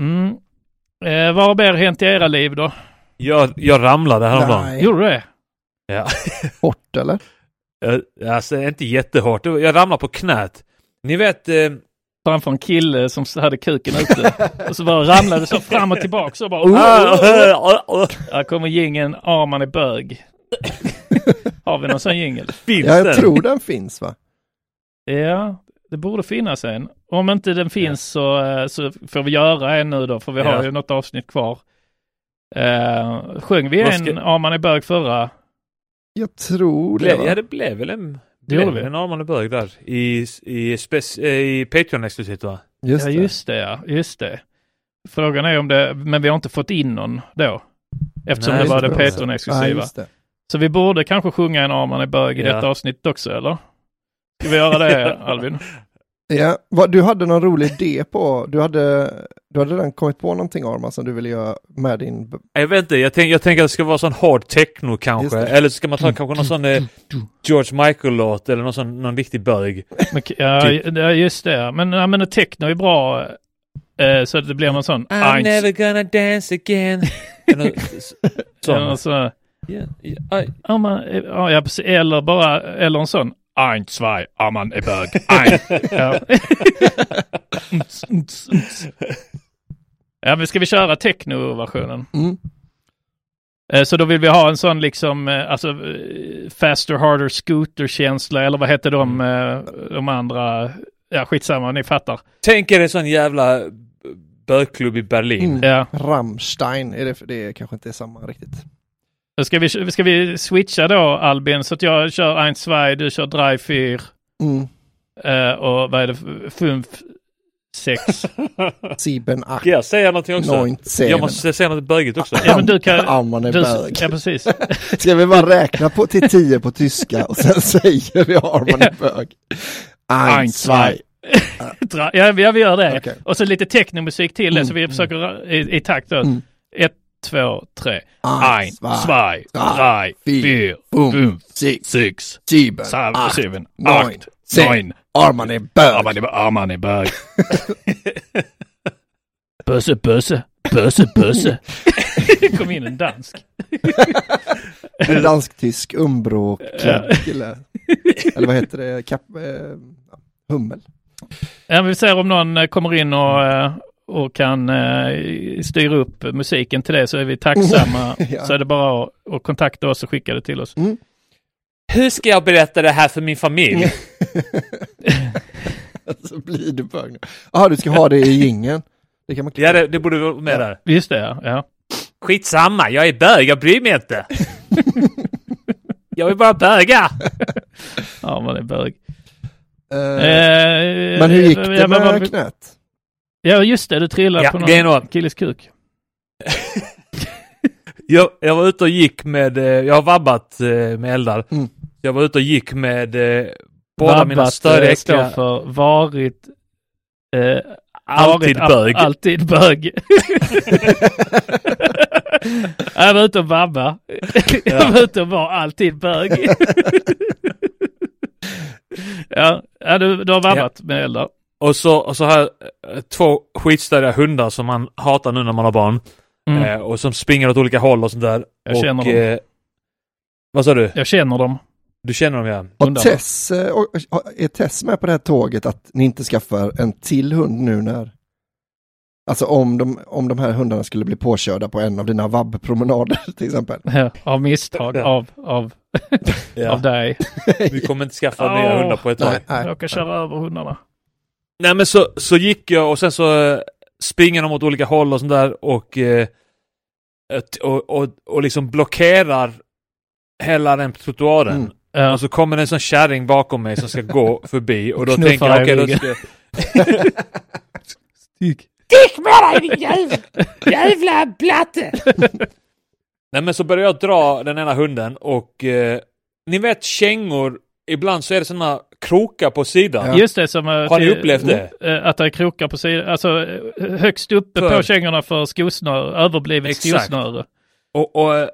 Speaker 2: Mm. Eh, vad har mer hänt i era liv då?
Speaker 3: Jag, jag ramlade häromdagen.
Speaker 1: Nej,
Speaker 2: Gjorde du det?
Speaker 3: Ja.
Speaker 1: hårt eller?
Speaker 3: Jag- Alltså inte jättehårt. Jag ramlade på knät. Ni vet, eh,
Speaker 2: Framför en kille som hade kuken ute. och så bara ramlade så fram och tillbaka så bara...
Speaker 3: ah,
Speaker 2: Här kommer jingeln Arman är bög. har vi någon sån jingel?
Speaker 3: finns
Speaker 1: Ja, jag
Speaker 3: den?
Speaker 1: tror den finns va?
Speaker 2: Ja, det borde finnas en. Om inte den finns så, eh, så får vi göra en nu då, för vi har
Speaker 3: Ja.
Speaker 2: ju något avsnitt kvar. Uh, sjöng vi
Speaker 3: Vad
Speaker 2: en
Speaker 3: ska-
Speaker 2: Arman är bög förra?
Speaker 1: Jag tror det
Speaker 3: Blev,
Speaker 1: va?
Speaker 3: ja, det blev väl en,
Speaker 2: Det
Speaker 3: blev
Speaker 2: vi.
Speaker 3: en Armand Bög där i, i, spec, eh, i Patreon-exklusivt va?
Speaker 1: Just
Speaker 2: ja,
Speaker 1: det.
Speaker 2: just det, ja. Just det. Frågan är om det, men vi har inte fått in någon då. Eftersom
Speaker 3: Nej,
Speaker 2: det var det Patreon-exklusiva. så vi borde kanske sjunga en Arman är bög i
Speaker 3: Ja.
Speaker 2: detta avsnitt också, eller? Ska vi göra det, Alvin?
Speaker 1: Ja, vad, du hade någon rolig idé på, du hade, du hade redan kommit på någonting Arman som du ville göra med din...
Speaker 3: Jag vet inte, jag, tänk, jag tänker att det ska vara sån hård techno kanske. Eller ska man ta kanske någon sån eh, George Michael-låt eller någon sån, någon riktig bög.
Speaker 2: Ja,
Speaker 3: Typ.
Speaker 2: ja, just det. Men, ja, men techno är bra. Eh, så att det blir någon sån...
Speaker 3: I'm
Speaker 2: Eins-
Speaker 3: never gonna dance again. Eller sån.
Speaker 2: Ja, så,
Speaker 3: Ja, ja, aj.
Speaker 2: ja, man, ja, ja, precis. eller bara, eller en sån. Ein, zwei, ja, man är bög. Ein. ja. ja, men ska vi köra techno-versionen?
Speaker 1: Mm.
Speaker 2: Eh, Så då vill vi ha en sån liksom, eh, alltså eh, faster, harder, scooter-känsla eller vad heter de, eh, de andra, ja skitsamma, ni fattar.
Speaker 3: Tänk er en sån jävla bögklubb i Berlin.
Speaker 1: Mm.
Speaker 2: Ja.
Speaker 1: Rammstein, är det, det kanske inte är samma riktigt.
Speaker 2: Ska vi, ska vi switcha då Albin så att jag kör 1, 2, du kör Drive 4
Speaker 1: Mm.
Speaker 2: eh, och vad är det, 5, 6.
Speaker 1: Sieben, acht,
Speaker 3: Ska jag säga någonting också?
Speaker 1: neun.
Speaker 3: Jag måste säga något bögigt också.
Speaker 2: Ja men du kan...
Speaker 1: Arman är
Speaker 2: Du,
Speaker 1: bög.
Speaker 2: ja precis.
Speaker 1: Ska vi bara räkna på till tio på tyska och sen säger vi Arman är bög. Ein,
Speaker 2: Ein,
Speaker 1: zwei.
Speaker 2: Ja vi, ja, vi gör det.
Speaker 1: Okej.
Speaker 2: Och så lite technomusik till det
Speaker 1: Mm,
Speaker 2: så vi försöker i, i takt då.
Speaker 1: Mm.
Speaker 2: Ett, två, tre.
Speaker 1: Ein, zwei, drei, vier, fünf, sex, sieben,
Speaker 2: seven,
Speaker 1: acht, neun. Arman är bög.
Speaker 2: Arman är, Arman är bög. Bösse, bösse, bösse, bösse. kom in en dansk.
Speaker 1: En dansk-tysk umbro-klädd kille. Eller vad heter det? Kap, eh, hummel.
Speaker 2: Ja, vi ser om någon eh, kommer in och, eh, och kan eh, styra upp musiken till det så är vi tacksamma.
Speaker 1: Ja.
Speaker 2: Så är det bara att, att kontakta oss och skicka det till oss.
Speaker 3: Hur ska jag berätta det här för min familj?
Speaker 1: Så blir du bög nu. Jaha, du ska ha det i gingen. Det kan man
Speaker 3: Ja, det, det borde vara med
Speaker 1: Ja.
Speaker 3: där.
Speaker 2: Just det, ja. ja.
Speaker 3: Skitsamma, jag är bög, jag bryr mig inte. jag vill bara böga.
Speaker 2: Ja, man är bög.
Speaker 1: Eh,
Speaker 2: Eh,
Speaker 1: men hur gick
Speaker 2: ja,
Speaker 1: det med knät?
Speaker 2: Ja, just det. Du trillade
Speaker 3: Ja,
Speaker 2: på någon killes kuk.
Speaker 3: Jag, jag var ute och gick med, eh, jag har vabbat eh, med eldar.
Speaker 1: Mm.
Speaker 3: Jag var ute och gick med eh, båda mina
Speaker 2: Vabbat,
Speaker 3: större
Speaker 2: eh, står
Speaker 3: äckliga...
Speaker 2: för varit... Eh,
Speaker 3: Alltid
Speaker 2: varit,
Speaker 3: bög.
Speaker 2: Alltid bög. jag var ute och vabba. Jag var ute och var alltid bög. ja, ja du, du har vabbat med eldar.
Speaker 3: Och så, och så jag eh, två skitstöriga hundar som man hatar nu när man har barn.
Speaker 2: Mm.
Speaker 3: Eh, och som springer åt olika håll och sånt där.
Speaker 2: Jag
Speaker 3: och,
Speaker 2: känner dem.
Speaker 3: Eh, vad sa du?
Speaker 2: Jag känner dem.
Speaker 3: Du känner dem ja.
Speaker 1: Har. Tess, eh, är Tess med på det här tåget att ni inte skaffar en till hund nu när Alltså om de, om de här hundarna skulle bli påkörda på en av dina vabbpromenader till exempel.
Speaker 2: Ja, av misstag,
Speaker 3: Ja.
Speaker 2: av, av, av dig.
Speaker 3: Vi kommer inte skaffa
Speaker 2: Åh.
Speaker 3: nya hundar på ett tag.
Speaker 2: Jag råkar köra över hundarna.
Speaker 3: Nej men så, så gick jag och sen så eh, springer de åt olika håll och sånt där och, eh, och, och, och liksom blockerar hela den trottoaren.
Speaker 1: Mm.
Speaker 2: Ja.
Speaker 3: Och så kommer det en sån kärring bakom mig som ska gå förbi och då
Speaker 2: Knuffar
Speaker 3: tänker jag okej
Speaker 2: i
Speaker 3: då ska,
Speaker 2: Stick.
Speaker 3: Stick med dig din jävla, jävla blatte! Nej men så börjar jag dra den ena hunden och eh, ni vet kängor, ibland så är det sådana krokar på sidan.
Speaker 1: Ja.
Speaker 2: Just det, som... eh,
Speaker 3: Har ni upplevt det?
Speaker 2: eh, Att det är krokar på sidan, alltså eh, högst uppe
Speaker 3: För-
Speaker 2: på kängorna för skosnöre, överblivet
Speaker 3: Exakt.
Speaker 2: skosnöre.
Speaker 3: Och, och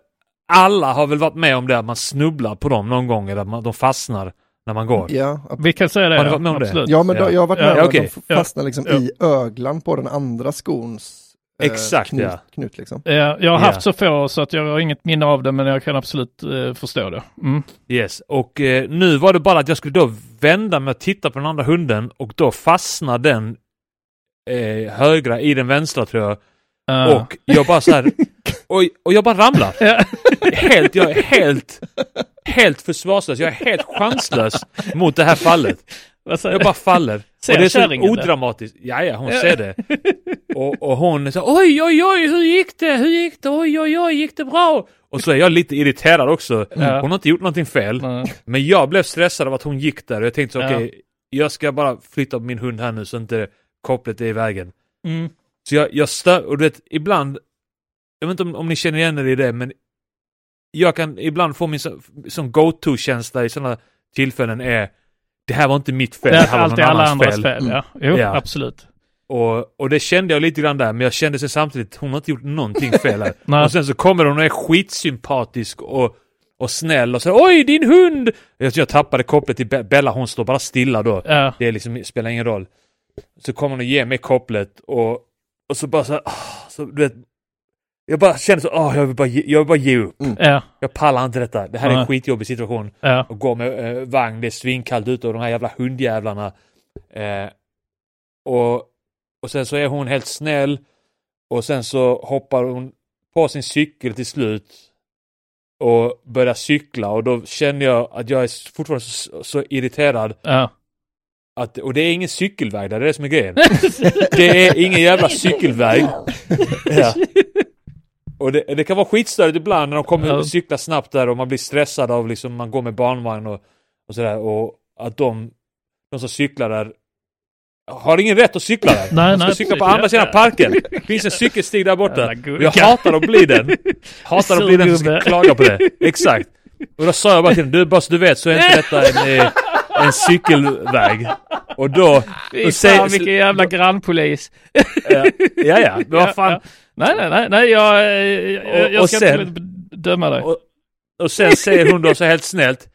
Speaker 3: alla har väl varit med om det, att man snubblar på dem någon gång, eller att man, de fastnar när man går.
Speaker 1: Ja,
Speaker 2: Vi kan säga det,
Speaker 3: Har
Speaker 2: ja,
Speaker 3: varit med om det?
Speaker 1: ja men då,
Speaker 3: Ja.
Speaker 1: jag har varit med
Speaker 2: Ja,
Speaker 1: om att
Speaker 3: okej.
Speaker 1: de
Speaker 2: Ja.
Speaker 1: fastnar liksom
Speaker 2: Ja.
Speaker 1: i öglan på den andra skons
Speaker 3: Exakt,
Speaker 1: knut,
Speaker 3: ja.
Speaker 1: knut liksom.
Speaker 2: Ja, jag har
Speaker 3: Ja.
Speaker 2: haft så få så att jag har inget minne av det, men jag kan absolut eh, förstå det. Mm.
Speaker 3: Yes, och eh, nu var det bara att jag skulle då vända mig och titta på den andra hunden och då fastnade den eh, högra i den vänstra tror jag.
Speaker 2: Ja.
Speaker 3: Och jag bara så här, och, och jag bara ramlar. Helt, jag är helt, helt försvarslös. Jag är helt chanslös mot det här fallet. Jag bara faller.
Speaker 2: Ser
Speaker 3: och det är så odramatiskt. Ja, ja, hon ser det. Och, och hon så oj, oj, oj, hur gick det? Hur gick det? Oj, oj, oj, gick det bra? Och så är jag lite irriterad också.
Speaker 2: Ja.
Speaker 3: Hon har inte gjort någonting fel.
Speaker 2: Nej.
Speaker 3: Men jag blev stressad av att hon gick där och jag tänkte så, okej, jag ska bara flytta på min hund här nu så inte kopplet är i vägen.
Speaker 2: Mm.
Speaker 3: Så jag, jag stör, och du vet, ibland, jag vet inte om, om ni känner igen er i det, men jag kan ibland få min så- som go-to-känsla i sådana tillfällen är det här var inte mitt fel,
Speaker 2: Det
Speaker 3: det
Speaker 2: är
Speaker 3: här var
Speaker 2: alltid alla andras
Speaker 3: fel.
Speaker 2: fel. Ja. Jo,
Speaker 3: Ja.
Speaker 2: absolut.
Speaker 3: Och, och det kände jag lite grann där, men jag kände sig samtidigt, hon har inte gjort någonting fel här.
Speaker 2: Nej.
Speaker 3: och sen så kommer hon och är skitsympatisk och, och snäll och säger oj din hund! Jag, jag tappade kopplet till Be- Bella, hon står bara stilla då.
Speaker 2: Ja.
Speaker 3: Det liksom, spelar ingen roll. Så kommer hon och ger mig kopplet och, och så bara så här, ah, så du vet, jag bara känner så, ah, jag, vill bara ge, jag vill bara ge upp.
Speaker 2: Ja.
Speaker 3: Jag pallar inte detta. Det här är en skitjobbig situation.
Speaker 2: Ja.
Speaker 3: Och gå med eh, vagn, det är svinkallt ute och de här jävla hundjävlarna. Eh, och, och sen så är hon helt snäll och sen så hoppar hon på sin cykel till slut och börjar cykla och då känner jag att jag är fortfarande så, så irriterad
Speaker 2: Ja.
Speaker 3: att, och det är ingen cykelväg där, det är det som är grejen. det är ingen jävla cykelväg. Ja. Och det, det kan vara skitstörigt ibland när de kommer och cyklar snabbt där och man blir stressad av liksom, man går med barnvagn och, och sådär och att de, de som cyklar där har ingen rätt att cykla där.
Speaker 2: Nej,
Speaker 3: de ska
Speaker 2: nej,
Speaker 3: cykla på andra sidan parken. Det finns en cykelstig där borta. Jag hatar att bli den. Hatar att bli den som ska klaga på det. Exakt. Och då sa jag bara till den, du bara så du vet så är inte detta en, eh, en cykelväg. Och då...
Speaker 2: Fy fan vilken jävla grannpolis.
Speaker 3: Ja, ja, ja. Vad fan.
Speaker 2: Ja, ja. Nej, nej, nej, nej, jag, eh, jag,
Speaker 3: Och-
Speaker 2: jag
Speaker 3: och
Speaker 2: ska
Speaker 3: sen-
Speaker 2: inte döma dig.
Speaker 3: Och, och sen säger hon då så helt snällt.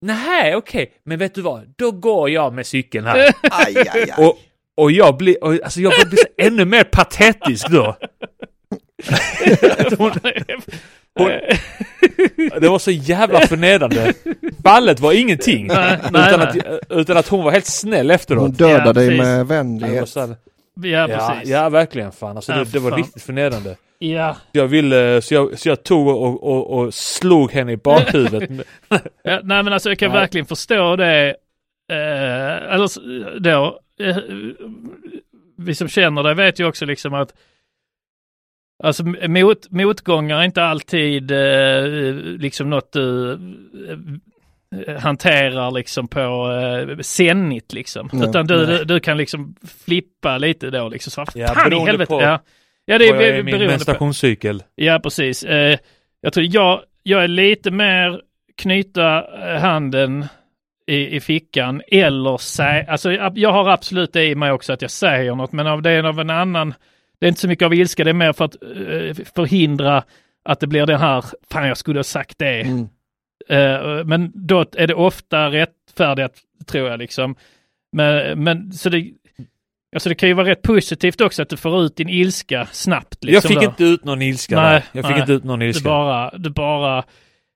Speaker 3: Nej, okej, men vet du vad? Då går jag med cykeln här.
Speaker 1: Aj, aj, aj.
Speaker 3: Och, och jag blir, och, alltså jag blir ännu mer patetisk då. hon, hon, det var så jävla förnedrande. Ballet var ingenting.
Speaker 2: Nej, nej,
Speaker 3: utan,
Speaker 2: nej.
Speaker 3: Att, utan att hon var helt snäll efteråt.
Speaker 1: Hon dödar
Speaker 2: Ja,
Speaker 1: dig med vänlighet.
Speaker 3: här,
Speaker 2: ja,
Speaker 3: ja,
Speaker 2: precis.
Speaker 3: ja, verkligen fan. Alltså,
Speaker 2: Ja,
Speaker 3: det, det var
Speaker 2: fan.
Speaker 3: riktigt förnedrande.
Speaker 2: Ja.
Speaker 3: Jag ville, så jag, så jag tog och, och, och slog henne i bakhuvudet.
Speaker 2: Ja, nej men alltså jag kan
Speaker 3: Nej.
Speaker 2: verkligen förstå det. Eh, s- då, eh, vi som känner det vet ju också liksom att Alltså mot, motgångar är inte alltid eh, liksom något du eh, hanterar liksom på eh, sennigt liksom.
Speaker 1: Nej,
Speaker 2: Utan du, du, du kan liksom flippa lite då liksom. Så,
Speaker 3: Ja,
Speaker 2: fan i helvete.
Speaker 3: på
Speaker 2: Ja. ja, det är
Speaker 3: är min menstruationscykel.
Speaker 2: Ja, precis. Eh, jag tror jag, jag är lite mer knyta eh, handen i, i fickan eller säga, alltså jag jag har absolut det i mig också att jag säger något, men av det är av en annan, det är inte så mycket av ilska, det är mer för att eh, förhindra att det blir det här, fan jag skulle ha sagt det.
Speaker 1: Mm.
Speaker 2: Eh, men då är det ofta rättfärdigt, tror jag liksom. Men, men så det, alltså det kan ju vara rätt positivt också att du får ut din ilska snabbt.
Speaker 3: Jag
Speaker 2: Liksom
Speaker 3: fick
Speaker 2: då.
Speaker 3: inte ut någon ilska
Speaker 2: Nej,
Speaker 3: där. Jag fick
Speaker 2: nej.
Speaker 3: inte ut någon
Speaker 2: Du
Speaker 3: ilska.
Speaker 2: bara, du bara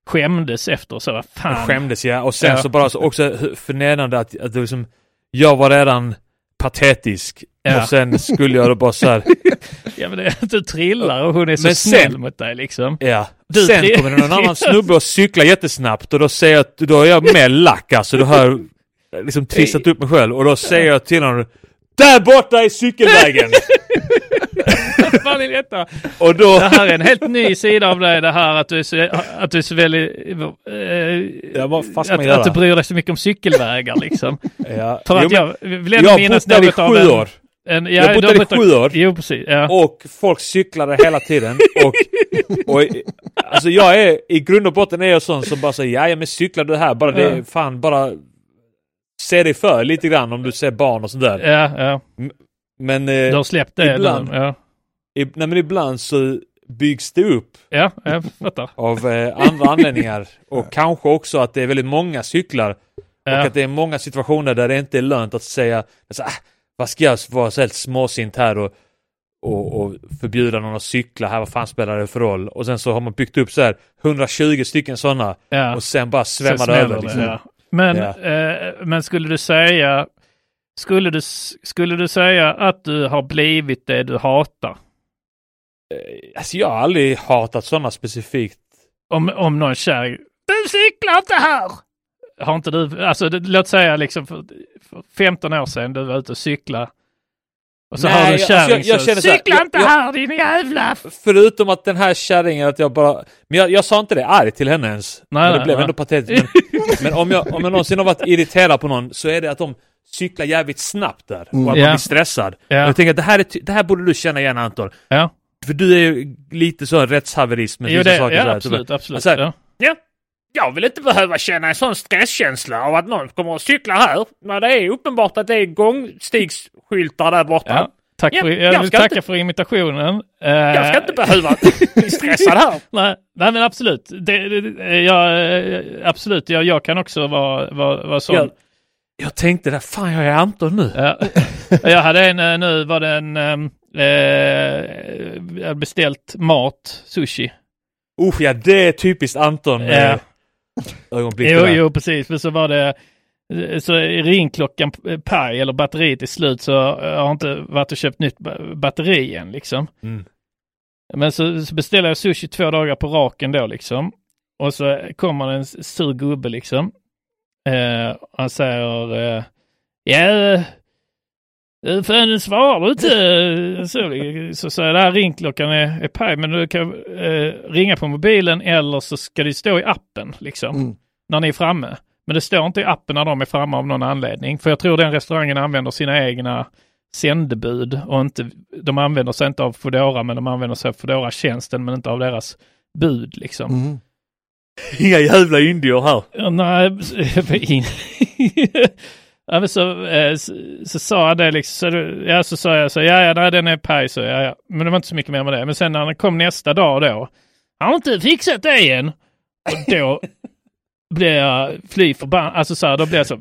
Speaker 2: skämdes efter så, vad fan.
Speaker 3: Jag skämdes ja. Och sen
Speaker 2: Ja.
Speaker 3: så bara så också förnedrande att, att det liksom, jag var redan patetisk.
Speaker 2: Ja.
Speaker 3: Och sen skulle jag då bara så här,
Speaker 2: Ja men det du trillar och hon är så
Speaker 3: Men sen-
Speaker 2: snäll mot dig liksom.
Speaker 3: ja.
Speaker 2: Du
Speaker 3: sen
Speaker 2: tri-
Speaker 3: kommer någon annan snubbe och cyklar jättesnabbt och då säger jag att då är jag mer lack alltså. Då har jag liksom trissat upp mig själv och då säger jag till honom Där borta är cykelvägen!
Speaker 2: fan är detta?
Speaker 3: Och då...
Speaker 2: Det här är en helt ny sida av dig, det här att du är så, att du är så väldigt... Eh,
Speaker 3: Ja, vad fan ska
Speaker 2: att,
Speaker 3: göra?
Speaker 2: att du bryr dig så mycket om cykelvägar liksom.
Speaker 3: Ja.
Speaker 2: För
Speaker 3: Jo,
Speaker 2: att
Speaker 3: men
Speaker 2: jag vill ändå minnas något av en-
Speaker 3: år.
Speaker 2: En, ja,
Speaker 3: Jag har bott
Speaker 2: du
Speaker 3: där i sju år.
Speaker 2: Jo, precis. Ja.
Speaker 3: Och folk cyklade hela tiden. Och, och alltså jag är, i grund och botten är jag sån som bara säger, ja men cyklar du här, bara det,
Speaker 2: Ja.
Speaker 3: fan bara se dig för lite grann om du ser barn och sådär.
Speaker 2: ja, ja.
Speaker 3: Men,
Speaker 2: Du
Speaker 3: eh,
Speaker 2: har släppt det
Speaker 3: ibland.
Speaker 2: nu. Ja.
Speaker 3: I, nej, men ibland så byggs det upp
Speaker 2: ja, jag fattar.
Speaker 3: av eh, andra anledningar. Och kanske också att det är väldigt många cyklar. Och
Speaker 2: Ja.
Speaker 3: att det är många situationer där det inte är lönt att säga, alltså, ah, vad ska jag vara så helt småsint här och, och, och förbjuda någon att cykla här, vad fan spelar det för roll? Och sen så har man byggt upp så här 120 stycken sådana
Speaker 2: Ja.
Speaker 3: och sen bara svämmar det över. Liksom.
Speaker 2: ja. Men, eh, men skulle du säga skulle du, skulle du säga att du har blivit det du hatar?
Speaker 3: Alltså jag har aldrig hatat sådana specifikt.
Speaker 2: Om, om någon kärring, du cyklar inte här! Har inte du, alltså det, låt säga liksom för, för 15 år sedan du var ute och cykla. Och så
Speaker 3: Nej,
Speaker 2: har du en
Speaker 3: jag-
Speaker 2: kärring
Speaker 3: alltså jag- jag
Speaker 2: så,
Speaker 3: känner så här,
Speaker 2: cykla
Speaker 3: jag-
Speaker 2: inte
Speaker 3: jag-
Speaker 2: här din jävla... f-"
Speaker 3: Förutom att den här kärringen, att jag bara... Men jag, jag sa inte det arg till henne ens.
Speaker 2: Nej,
Speaker 3: men det
Speaker 2: nej,
Speaker 3: blev
Speaker 2: nej.
Speaker 3: ändå patetiskt. Men, men om, jag, om jag någonsin har varit irriterad på någon så är det att de cyklar jävligt snabbt där. Och att man
Speaker 2: Ja.
Speaker 3: blir stressad.
Speaker 2: Ja.
Speaker 3: Och jag tänker att det här, är, det här borde du känna igen Anton.
Speaker 2: Ja,
Speaker 3: För du är ju lite så rättshaverist med
Speaker 2: jo,
Speaker 3: vissa
Speaker 2: det,
Speaker 3: saker. så
Speaker 2: ja
Speaker 3: här.
Speaker 2: absolut, absolut.
Speaker 3: Alltså,
Speaker 2: ja.
Speaker 3: Ja, jag vill inte behöva känna en sån stresskänsla av att någon kommer och cykla här. När det är uppenbart att det är gångstigsskyltar där borta.
Speaker 2: Ja. Tack
Speaker 3: Ja,
Speaker 2: för, jag
Speaker 3: jag
Speaker 2: vill tacka
Speaker 3: inte-
Speaker 2: för imitationen.
Speaker 3: Jag ska
Speaker 2: Eh,
Speaker 3: inte behöva bli stressad här.
Speaker 2: Nej, nej men absolut. Det, det, jag, eh, absolut, jag, jag kan också vara, vara, vara sån.
Speaker 3: Jag, jag tänkte där, fan jag är Anton nu.
Speaker 2: Ja. jag hade en, eh, nu var det en, ehm, eh, beställt mat, sushi.
Speaker 3: Usch ja, det är typiskt Anton med ögonblick.
Speaker 2: Jo, jo, precis. Men så var det, så ringklockan paj eller batteriet är slut så jag har inte varit och köpt nytt ba- batteri än liksom.
Speaker 3: Mm.
Speaker 2: Men så, så beställer jag sushi två dagar på raken då liksom. Och så kommer en sur gubbe liksom. Eh, han säger, eh, ja, eh, fan svarar du inte? Så, så jag, det här ringklockan är, är paj, men du kan eh, ringa på mobilen eller så ska det stå i appen liksom.
Speaker 1: Mm.
Speaker 2: När ni är framme. Men det står inte i appen när de är framme av någon anledning. För jag tror den restaurangen använder sina egna sändebud och inte, de använder sig inte av Foodora men de använder sig av Foodora-tjänsten men inte av deras bud liksom.
Speaker 1: Mm.
Speaker 3: Inga jävla indier här.
Speaker 2: Nej. ja, så, eh, så, så sa han det liksom, så, ja så sa jag så, ja ja nej, den är paj så, ja ja. Men det var inte så mycket mer med det. Men sen när han kom nästa dag då, han har inte fixat det än. Och då blev jag fly förbannad, alltså så här, då blev jag så,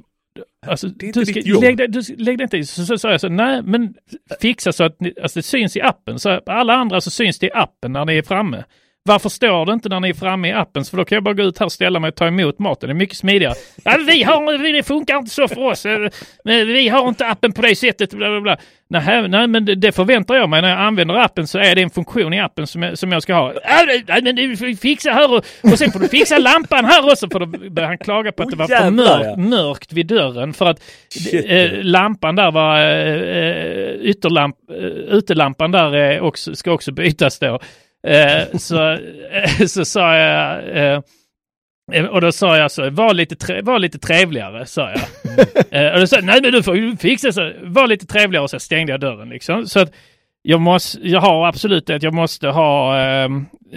Speaker 2: Alltså, du ska, lägg, dig- du, lägg dig inte i. Så sa jag så, nej men fixa så att ni, alltså det syns i appen. Så alla andra så syns det i appen när ni är framme. Varför står det inte när ni är framme i appen? För då kan jag bara gå ut här och ställa mig och ta emot maten. Det är mycket smidigare. Ja, vi har, det funkar inte så för oss. Eh, men Vi har inte appen på det sättet. Bla, bla, bla. Nej, nej, men det, förväntar jag mig. När jag använder appen så är det en funktion i appen som jag, som jag ska ha. Ja, men du får fixa här och, och sen får du fixa lampan här också. För då började han klaga på att det var för mörkt, mörkt vid dörren. För att eh, lampan där var, eh, eh, ytterlamp, eh, utelampan där är också, ska också bytas då. Eh, så, eh, så sa jag, eh, eh, och då sa jag så, var lite, tre, var lite trevligare, sa jag. eh, och då sa jag, nej men du får fixa så, var lite trevligare och så stängde jag dörren liksom. Så att jag, måste, jag har absolut det att jag måste ha eh,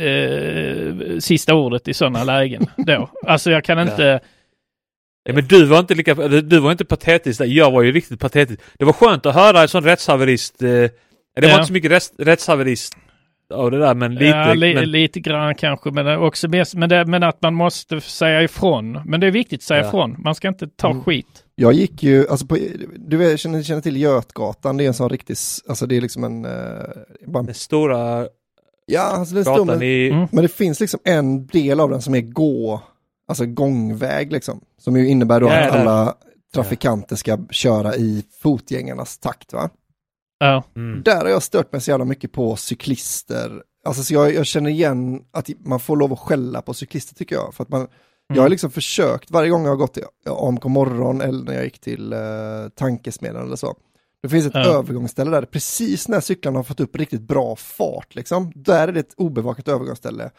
Speaker 2: eh, sista ordet i sådana lägen då. Alltså jag kan inte,
Speaker 3: Ja, men du var inte lika, du var inte patetisk där. Jag var ju riktigt patetisk. Det var skönt att höra en sån rättshaverist. Eh, det var
Speaker 2: Ja.
Speaker 3: inte så mycket rätts, rättshaverist av det där, men lite.
Speaker 2: ja, li,
Speaker 3: men,
Speaker 2: lite grann kanske, men också mest, men, det, men att man måste säga ifrån. Men det är viktigt att säga
Speaker 3: Ja.
Speaker 2: ifrån. Man ska inte ta
Speaker 1: Mm.
Speaker 2: skit.
Speaker 1: Jag gick ju, alltså på, du vet, känner, känner till Götgatan, det är en sån riktig, alltså det är liksom en, eh, bara, en
Speaker 3: den stora
Speaker 1: ja alltså det är stor,
Speaker 3: gatan
Speaker 1: men,
Speaker 3: i...
Speaker 2: Mm.
Speaker 1: men det finns liksom en del av den som är gå, alltså gångväg liksom, som ju innebär då
Speaker 3: Ja,
Speaker 1: att alla trafikanter ska köra i fotgängarnas takt va.
Speaker 2: Ja.
Speaker 3: Mm.
Speaker 1: Där har jag stört mig så jävla mycket på cyklister. Alltså så jag, jag känner igen att man får lov att skälla på cyklister tycker jag. För att man, Jag har liksom försökt varje gång jag har gått till AMK morgon eller när jag gick till eh, tankesmedjan eller så. Det finns ett
Speaker 2: Ja.
Speaker 1: övergångsställe där, precis när cyklarna har fått upp riktigt bra fart liksom. Där är det ett obevakat övergångsställe.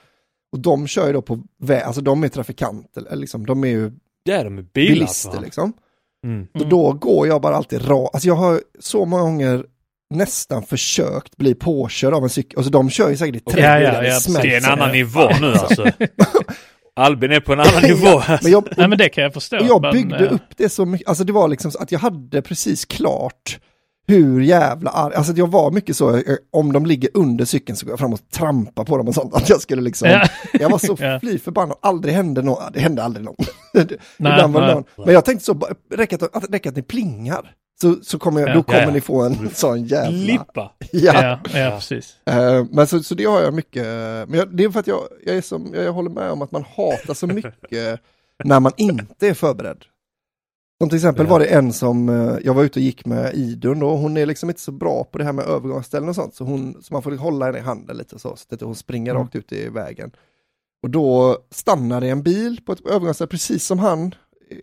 Speaker 1: Och de kör ju då på väg, alltså de är trafikanter, eller liksom, de är ju
Speaker 3: Det är de bilar.
Speaker 1: bilister liksom.
Speaker 3: Mm.
Speaker 1: Så då går jag bara alltid rakt, alltså jag har så många gånger nästan försökt bli påkörd av en cykel, alltså de kör ju säkert i
Speaker 3: Ja,
Speaker 1: 30
Speaker 2: ja,
Speaker 1: det
Speaker 2: ja, precis.
Speaker 1: smälter.
Speaker 3: Det är en annan nivå nu alltså. Albin är på en annan nivå.
Speaker 1: Men jag,
Speaker 2: Nej men det kan jag förstå.
Speaker 1: jag
Speaker 2: men,
Speaker 1: byggde
Speaker 2: eh,
Speaker 1: upp det så mycket, alltså det var liksom så att jag hade precis klart hur jävla arg, alltså att jag var mycket så, eh, om de ligger under cykeln så går jag fram och trampar på dem och sånt, att jag skulle liksom,
Speaker 2: Ja.
Speaker 1: jag var så
Speaker 2: Ja.
Speaker 1: fly förbannad, aldrig hände något, det hände aldrig någon.
Speaker 2: Nej,
Speaker 1: Ibland var det
Speaker 2: nej.
Speaker 1: någon. Men jag tänkte så, räcker att, att, räcker att ni plingar, så, så kommer jag,
Speaker 2: Ja.
Speaker 1: då kommer
Speaker 3: Ja, ja.
Speaker 1: ni få en sån jävla...
Speaker 3: Lippa.
Speaker 1: Ja.
Speaker 2: Ja, precis.
Speaker 1: Eh, men så, så det har jag mycket, men jag, det är för att jag, jag, är som, jag, jag håller med om att man hatar så mycket när man inte är förberedd. Som till exempel var det en som, eh, jag var ute och gick med Idun då, hon är liksom inte så bra på det här med övergångsställen och sånt, så, hon, så man får hålla henne i handen lite så, så att hon springer
Speaker 2: Mm.
Speaker 1: rakt ut i vägen. Och då stannade en bil på ett övergångsställe, precis som han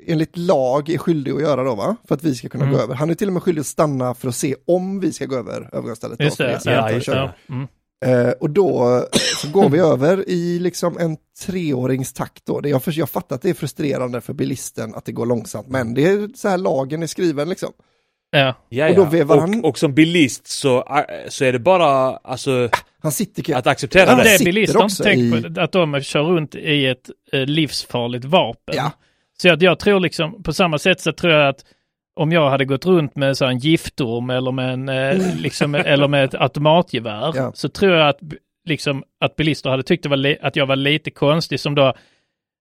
Speaker 1: enligt lag är skyldig att göra då va? För att vi ska kunna
Speaker 2: Mm.
Speaker 1: gå över. Han är till och med skyldig att stanna för att se om vi ska gå över övergångsstället.
Speaker 2: Just det.
Speaker 3: Ja, just.
Speaker 2: Ja. Mm.
Speaker 1: Eh, och då så går vi över i liksom en treårings takt då. Det jag, för, jag fattar att det är frustrerande för bilisten att det går långsamt, men det är så här lagen är skriven liksom.
Speaker 2: Ja.
Speaker 1: Och då vevar han-
Speaker 3: och, och som bilist så, äh, så är det bara alltså,
Speaker 1: Han sitter
Speaker 3: att acceptera
Speaker 1: Ja,
Speaker 3: det.
Speaker 2: det är
Speaker 1: sitter
Speaker 2: bilister tänkt
Speaker 1: i-
Speaker 2: på, att de kör runt i ett eh, livsfarligt vapen.
Speaker 1: Ja.
Speaker 2: Så att jag tror liksom, på samma sätt så tror jag att om jag hade gått runt med så en giftorm eller med, en, eh, liksom, eller med ett automatgevär
Speaker 1: Ja.
Speaker 2: så tror jag att, liksom, att bilister hade tyckt det var li- att jag var lite konstig som då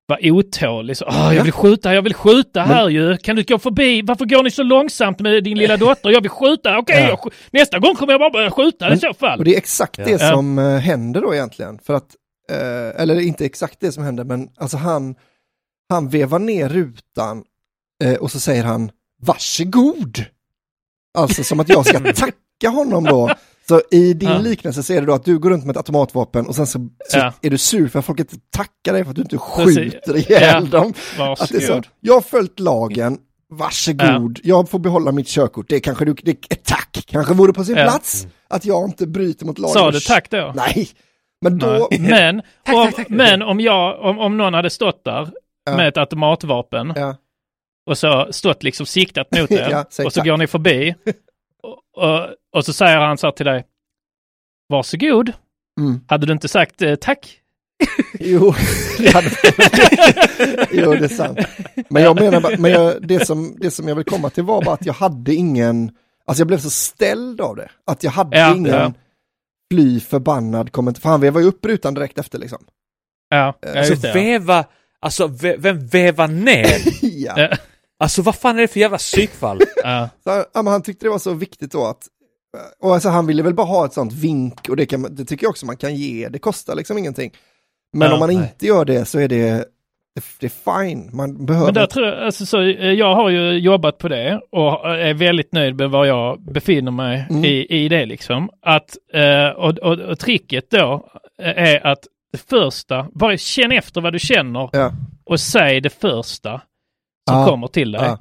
Speaker 2: var otålig. Så, "Åh, jag vill skjuta, jag vill skjuta här ju. Kan du gå förbi? Varför går ni så långsamt med din lilla dotter? Jag vill skjuta. Okej,
Speaker 1: Ja.
Speaker 2: jag sk- nästa gång kommer jag bara börja skjuta i så fall.
Speaker 1: Och det är exakt det
Speaker 2: Ja.
Speaker 1: som eh, händer då egentligen. För att, eh, eller inte exakt det som händer, men alltså han, han vevar ner rutan eh, och så säger han varsågod. Alltså som att jag ska tacka honom då. Så i din
Speaker 2: Ja.
Speaker 1: liknelse så är det då att du går runt med ett automatvapen och sen så, så
Speaker 2: Ja.
Speaker 1: är du sur för att folk inte tackar dig för att du inte skjuter ihjäl
Speaker 2: Ja.
Speaker 1: dem. Att det är så, jag har följt lagen, varsågod, jag får behålla mitt körkort, det kanske du, det, tack kanske vore på sin
Speaker 2: Ja.
Speaker 1: plats. Att jag inte bryter mot lagen.
Speaker 2: Sa du tack då?
Speaker 1: Nej, men då...
Speaker 2: Nej. Men, om, men om, jag, om, om någon hade stått där
Speaker 1: Ja.
Speaker 2: med ett automatvapen
Speaker 1: Ja,
Speaker 2: och så stått liksom siktat mot er
Speaker 1: Ja,
Speaker 2: och så går ni förbi och, och, och så säger han så här till dig Varsågod.
Speaker 1: mm.
Speaker 2: Hade du inte sagt eh, tack?
Speaker 1: Jo, det hade Jo, det är sant. Men jag menar, bara- men jag, det, som, det som jag vill komma till var bara att jag hade ingen, alltså jag blev så ställd av det. Att jag hade
Speaker 2: Ja,
Speaker 1: ingen
Speaker 2: ja.
Speaker 1: fly förbannad kommentar, för han vevade ju upp rutan direkt efter liksom.
Speaker 2: Ja, ja just det. ja.
Speaker 3: veva, alltså ve, vem vevar ner?
Speaker 1: ja.
Speaker 3: Alltså vad fan är det för jävla psykfall?
Speaker 2: ja.
Speaker 1: Så, ja, men han tyckte det var så viktigt då att, och alltså han ville väl bara ha ett sånt vink och det, kan, det tycker jag också man kan ge, det kostar liksom ingenting. Men
Speaker 2: Ja,
Speaker 1: om man
Speaker 3: nej.
Speaker 1: inte gör det så är det, det, det är fine, man behöver
Speaker 2: Men där tror jag, alltså, så, eh, jag har ju jobbat på det och är väldigt nöjd med var jag befinner mig
Speaker 1: Mm.
Speaker 2: i, i det liksom. Att, eh, och, och, och tricket då eh, är att det första, bara känn efter vad du känner
Speaker 1: Ja.
Speaker 2: och säg det första som
Speaker 1: Ja.
Speaker 2: kommer till dig.
Speaker 1: Ja.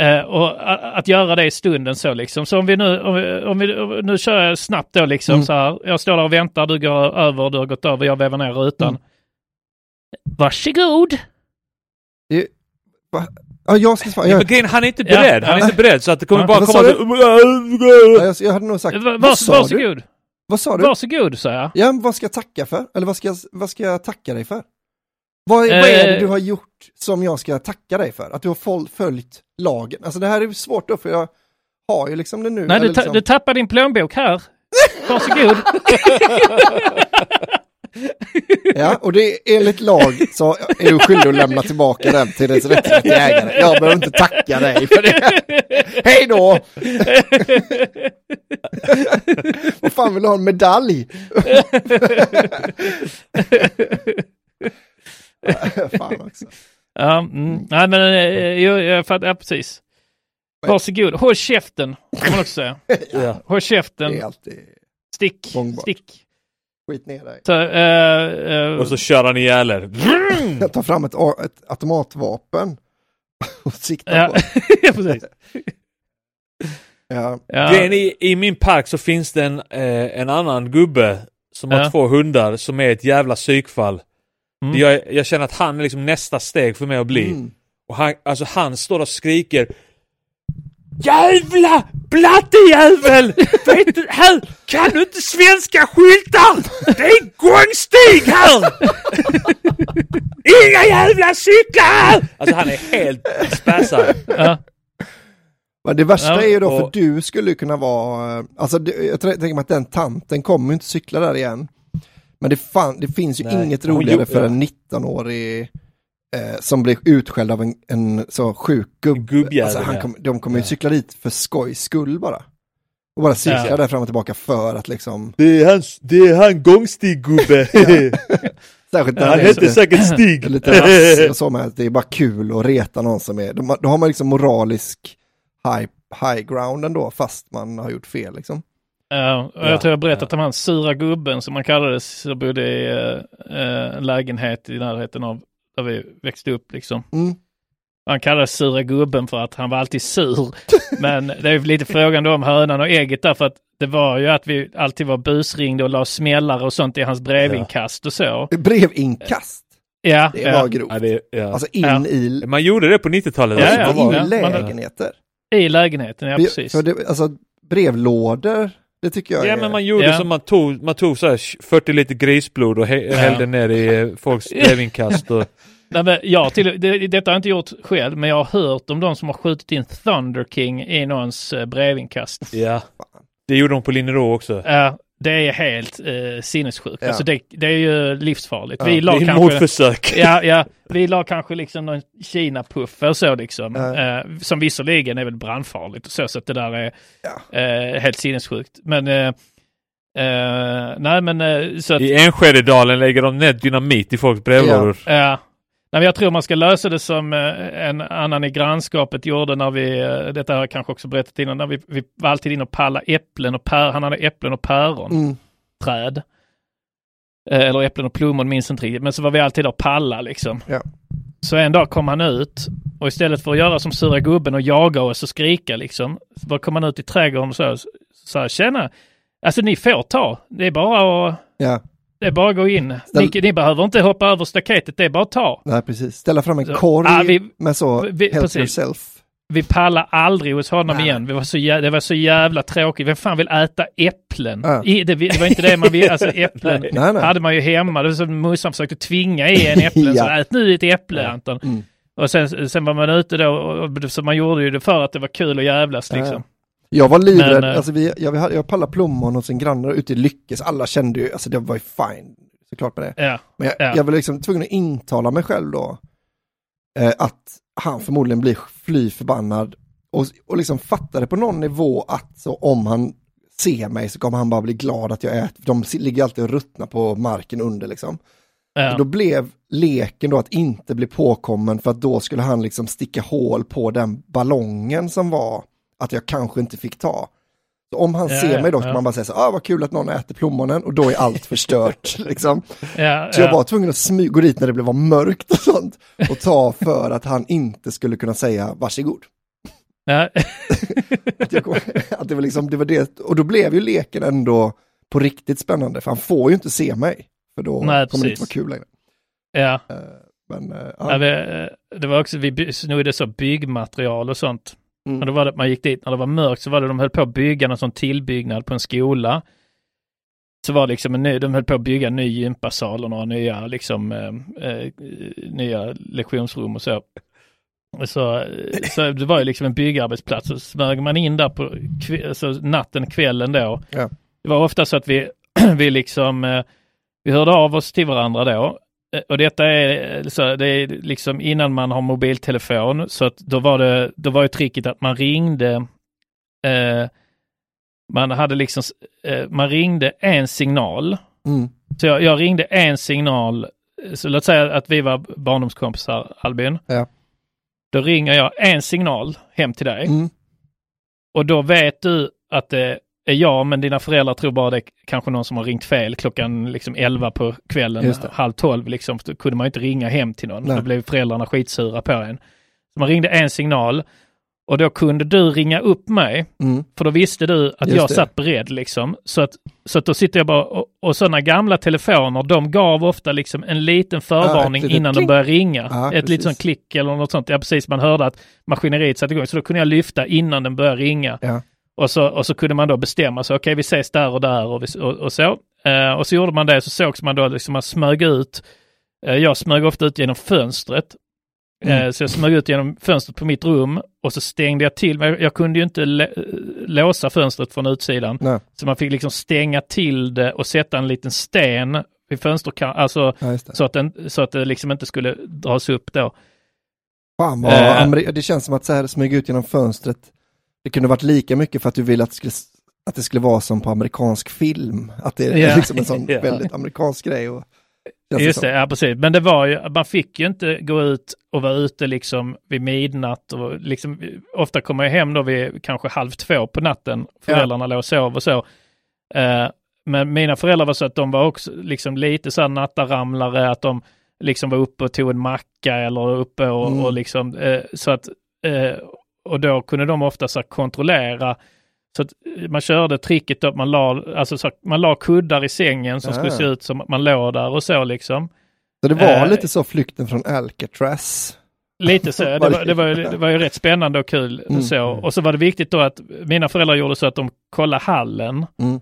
Speaker 2: Eh, och att göra det i stunden så liksom. Så om vi nu, om vi, om vi, om- nu kör jag snabbt då liksom
Speaker 1: Mm.
Speaker 2: så här. Jag står där och väntar, du går över, du har gått över, jag vevar ner rutan.
Speaker 1: Mm.
Speaker 2: Varsågod!
Speaker 1: Det, va? Ja, jag ska svara.
Speaker 3: Ja,
Speaker 1: Jag,
Speaker 3: grejen, han är inte
Speaker 2: Ja,
Speaker 3: beredd, han är
Speaker 2: ja.
Speaker 3: inte beredd så att det kommer
Speaker 2: Ja,
Speaker 3: bara komma... så-
Speaker 1: jag, jag hade nog sagt,
Speaker 2: Va-
Speaker 1: vad sa du? Vad sa du?
Speaker 2: Varsågod, sa jag.
Speaker 1: Ja, vad ska jag tacka för? Eller vad ska vad ska jag tacka dig för? Vad, vad är det
Speaker 2: Eh.
Speaker 1: du har gjort som jag ska tacka dig för? Att du har följt lagen? Alltså det här är svårt då, för jag har ju liksom det nu.
Speaker 2: Nej, du, ta,
Speaker 1: liksom,
Speaker 2: du tappar din plånbok här. Varsågod.
Speaker 1: Ja, och det är enligt lag så är du skyldig att lämna tillbaka den till dess rättmätiga ägare. Jag behöver inte tacka dig för det. Hej då! Vad fan vill du ha en medalj? fan också.
Speaker 2: Ja, mm. Nej, men eh, jag, jag fattar, ja, precis. Varsågod. Håll käften, kan man också säga.
Speaker 3: Ja.
Speaker 2: Håll käften. Stick.
Speaker 1: Gångbart.
Speaker 2: Stick.
Speaker 1: Skit ner dig.
Speaker 2: Så, eh, eh,
Speaker 3: Och så kör han ihjäl er.
Speaker 1: Jag tar fram ett, ett automatvapen och siktar
Speaker 2: ja.
Speaker 1: på.
Speaker 2: ja, precis.
Speaker 1: Ja.
Speaker 2: Ja,
Speaker 3: i, I min park så finns det en, eh, en annan gubbe som har
Speaker 2: Ja.
Speaker 3: två hundar som är ett jävla psykfall.
Speaker 2: Mm.
Speaker 3: Jag, jag känner att han är liksom nästa steg för mig att bli.
Speaker 1: Mm.
Speaker 3: Och han, alltså han står och skriker Jävla blattejävel! Vet du, här kan du inte svenska skyltar! Det är gångstig här! Inga jävla cyklar! Alltså han är helt späsad.
Speaker 2: ja.
Speaker 1: Men det värsta
Speaker 2: Ja,
Speaker 1: är ju då, för
Speaker 3: och-
Speaker 1: du skulle ju kunna vara, eh, alltså jag tänker mig att den tanten kommer ju inte cykla där igen. Men det, fan, det finns ju
Speaker 3: Nej,
Speaker 1: inget roligare för en 19-årig eh, som blir utskälld av en, en så sjuk gubbe.
Speaker 3: Gubbjävel,
Speaker 1: Alltså, han kom, de kommer ju cykla dit för skojs skull bara. Och bara cykla
Speaker 2: Ja.
Speaker 1: där fram och tillbaka för att liksom,
Speaker 3: Det är han, det är han gångstig-gubbe.
Speaker 1: särskilt när
Speaker 3: han
Speaker 1: lite,
Speaker 3: säkert Stig.
Speaker 1: lite och så med att det är bara kul att reta någon som är, då har man liksom moralisk high, high ground ändå fast man har gjort fel liksom.
Speaker 2: Ja, och
Speaker 3: Ja,
Speaker 2: jag tror jag berättat om han sura gubben som man kallades, som bodde i eh, en lägenhet i närheten av där vi växte upp liksom.
Speaker 1: Mm.
Speaker 2: Han kallades sura gubben för att han var alltid sur. Men det är ju lite frågan då om hönan och ägget där för att det var ju att vi alltid var busringde och la smällare och sånt i hans brevinkast och så.
Speaker 1: Brevinkast,
Speaker 2: Ja,
Speaker 1: det
Speaker 2: ja.
Speaker 1: var grovt.
Speaker 3: Ja, det, ja.
Speaker 1: Alltså in
Speaker 2: Ja.
Speaker 1: i,
Speaker 3: Man gjorde det på 90-talet.
Speaker 2: Ja,
Speaker 3: alltså,
Speaker 2: ja,
Speaker 1: i
Speaker 2: ja.
Speaker 1: lägenheter.
Speaker 2: i lägenheten, ja precis.
Speaker 1: För det, alltså brevlådor, det tycker jag
Speaker 3: Ja
Speaker 1: är...
Speaker 3: men man gjorde
Speaker 2: Ja.
Speaker 3: som man tog, man tog så här 40 liter grisblod och hä- hällde ner i eh, folks brevinkast och
Speaker 2: Nej, men jag till, det, detta har jag inte gjort själv, men jag har hört om de som har skjutit in Thunder King i någons eh, brevinkast.
Speaker 3: ja. Det gjorde de på Linnero också.
Speaker 2: Ja, det är helt eh, sinnessjukt.
Speaker 1: Ja.
Speaker 2: Alltså det, det är ju livsfarligt.
Speaker 1: Ja,
Speaker 2: vi
Speaker 3: Det
Speaker 2: la
Speaker 3: är ett
Speaker 2: kanske...
Speaker 3: mordförsök.
Speaker 2: Ja, ja, vi la kanske liksom någon Kina-puff och så liksom.
Speaker 1: Ja.
Speaker 2: Eh, som visserligen är väl brandfarligt och så, så att det där är
Speaker 1: Ja.
Speaker 2: eh, helt sinnessjukt. Men, eh, eh, nej men eh, så att,
Speaker 3: I Enskededalen lägger de ner dynamit i folks brevlådor.
Speaker 2: Ja. Nej, men jag tror man ska lösa det som eh, en annan i grannskapet gjorde när vi, eh, detta har jag kanske också berättat innan, när vi, vi var alltid inne och palla äpplen och pär, han hade äpplen och päron,
Speaker 1: Mm.
Speaker 2: träd. Eh, Eller äpplen och plommon, minns inte riktigt, men så var vi alltid där och palla liksom.
Speaker 1: Ja.
Speaker 2: Så en dag kom han ut och istället för att göra som sura gubben och jaga oss och skrika liksom, så bara kom han ut i trädgården och så, så här, tjena, alltså ni får ta, det är bara att
Speaker 1: Ja,
Speaker 2: det är bara att gå in.
Speaker 1: Ställ-
Speaker 2: Ni, ni behöver inte hoppa över staketet, det är bara att ta.
Speaker 1: nej precis. Ställa fram en
Speaker 2: Så-
Speaker 1: korg
Speaker 2: Ah, vi-
Speaker 1: med så,
Speaker 2: vi-
Speaker 1: help
Speaker 2: precis.
Speaker 1: yourself.
Speaker 2: Vi pallar aldrig hos honom
Speaker 1: Nej.
Speaker 2: igen. Vi var så jä- det var så jävla tråkigt. Vem fan vill äta äpplen?
Speaker 1: Ja.
Speaker 2: I, det, det var inte det man ville. Alltså äpplen
Speaker 1: Nej, nej.
Speaker 2: hade man ju hemma. Det var som morsan försökte tvinga i en äpplen.
Speaker 1: Ja.
Speaker 2: Så ät nu ett äpple Anton.
Speaker 1: Mm.
Speaker 2: Och sen, sen var man ute då. Och, så man gjorde ju det för att det var kul att jävlas liksom.
Speaker 1: Jag var livrädd,
Speaker 2: Men, eh,
Speaker 1: alltså vi, jag, hade, jag pallade plommon hos en granne ute i Lyckes, alla kände ju, alltså det var ju fine, såklart med det.
Speaker 2: Ja.
Speaker 1: Men jag,
Speaker 2: Ja.
Speaker 1: jag var liksom tvungen att intala mig själv då, eh, att han förmodligen blir fly förbannad och, och liksom fattade på någon nivå att så om han ser mig så kommer han bara bli glad att jag äter, de ligger alltid och ruttnar på marken under liksom.
Speaker 2: Ja.
Speaker 1: Då blev leken då att inte bli påkommen för att då skulle han liksom sticka hål på den ballongen som var att jag kanske inte fick ta. Så om han
Speaker 2: Ja,
Speaker 1: ser mig då kan
Speaker 2: ja.
Speaker 1: man bara säga så ah vad kul att någon äter plommonen och då är allt förstört. liksom.
Speaker 2: Ja,
Speaker 1: Så jag
Speaker 2: ja.
Speaker 1: var tvungen att smy- gå dit när det blev mörkt och sånt och ta för att han inte skulle kunna säga varsågod.
Speaker 2: Ja.
Speaker 1: Att, kom, att det var liksom, det var det, och då blev ju leken ändå på riktigt spännande för han får ju inte se mig. För då
Speaker 2: Nej,
Speaker 1: kommer det inte vara kul längre.
Speaker 2: ja.
Speaker 1: Eh, Men, eh,
Speaker 2: Ja, vi, eh, det var också, vi snodde så byggmaterial och sånt.
Speaker 1: Mm.
Speaker 2: Och då var det, man gick dit, när det var mörkt så var det, de höll på att bygga någon sån tillbyggnad på en skola. Så var det liksom en ny, de höll på att bygga en ny gympasal och några nya, liksom, eh, eh, nya lektionsrum och så. Så, eh, så det var ju liksom en byggarbetsplats och smög man in där på alltså natten, kvällen då.
Speaker 1: Ja.
Speaker 2: Det var ofta så att vi, vi liksom, eh, vi hörde av oss till varandra då. Eh, Och detta är, eh, så det är liksom innan man har mobiltelefon, så att då var det, då var ju tricket att man ringde, eh, man hade liksom, eh, man ringde en signal.
Speaker 1: Mm.
Speaker 2: Så jag, jag ringde en signal, eh, så låt säga att vi var barndomskompisar Albin.
Speaker 1: Ja.
Speaker 2: Då ringer jag en signal hem till dig
Speaker 1: Mm.
Speaker 2: och då vet du att det är jag, men dina föräldrar tror bara det är kanske någon som har ringt fel klockan liksom 11 på kvällen, halv 12 liksom. Då kunde man inte ringa hem till någon.
Speaker 1: Nej.
Speaker 2: Då blev föräldrarna skitsura på en. Så man ringde en signal Och då kunde du ringa upp mig,
Speaker 1: Mm.
Speaker 2: för då visste du att
Speaker 1: Just
Speaker 2: jag
Speaker 1: det.
Speaker 2: satt beredd liksom. Så att, så att då sitter jag bara, och, och sådana gamla telefoner, de gav ofta liksom en liten förvarning
Speaker 1: ett litet
Speaker 2: innan de började ringa.
Speaker 1: Ja,
Speaker 2: ett
Speaker 1: precis.
Speaker 2: litet sånt klick eller något sånt. Ja, precis. Man hörde att maskineriet satte igång. Så då kunde jag lyfta innan den började ringa.
Speaker 1: Ja.
Speaker 2: Och så, och så kunde man då bestämma sig, okej vi ses där och där och, vi, och, och så. Eh, och så gjorde man det, så sågs man då liksom, man smög ut. Eh, jag smög ofta ut genom fönstret. Eh,
Speaker 1: Mm.
Speaker 2: så jag smög ut genom fönstret på mitt rum och så stängde jag till, men jag, kunde ju inte låsa fönstret från utsidan.
Speaker 1: Nej.
Speaker 2: Så man fick liksom stänga till det och sätta en liten sten vid fönsterkanten, alltså
Speaker 1: Ja,
Speaker 2: så att, den, så att det liksom inte skulle dras upp då.
Speaker 1: Fan vad
Speaker 2: Eh.
Speaker 1: Det känns som att så här smyga ut genom fönstret. Det kunde varit lika mycket för att du ville att det skulle, att det skulle vara som på amerikansk film. Att det är
Speaker 2: Ja.
Speaker 1: liksom en sån
Speaker 3: Ja.
Speaker 1: väldigt amerikansk grej. Och,
Speaker 2: Just det, ja precis. Men det var ju, man fick ju inte gå ut och vara ute liksom vid midnatt och liksom, ofta kommer jag hem då vid kanske halv två på natten. Föräldrarna låg och sov och så. Eh, men mina föräldrar var så att de var också liksom lite så här nattaramlare, att de liksom var uppe och tog en macka eller uppe och,
Speaker 1: Mm.
Speaker 2: och liksom eh, så att eh, och då kunde de ofta så kontrollera så att man körde tricket att man la, alltså så man la kuddar i sängen som
Speaker 1: Ah.
Speaker 2: skulle se ut som att man låg där och så liksom.
Speaker 1: Så det var
Speaker 2: Eh.
Speaker 1: lite så flykten från Alcatraz.
Speaker 2: Lite så, det var, det var, ju, det var ju rätt spännande och kul.
Speaker 1: Mm.
Speaker 2: Så. Och så var det viktigt då att mina föräldrar gjorde så att de kollade hallen
Speaker 1: Mm.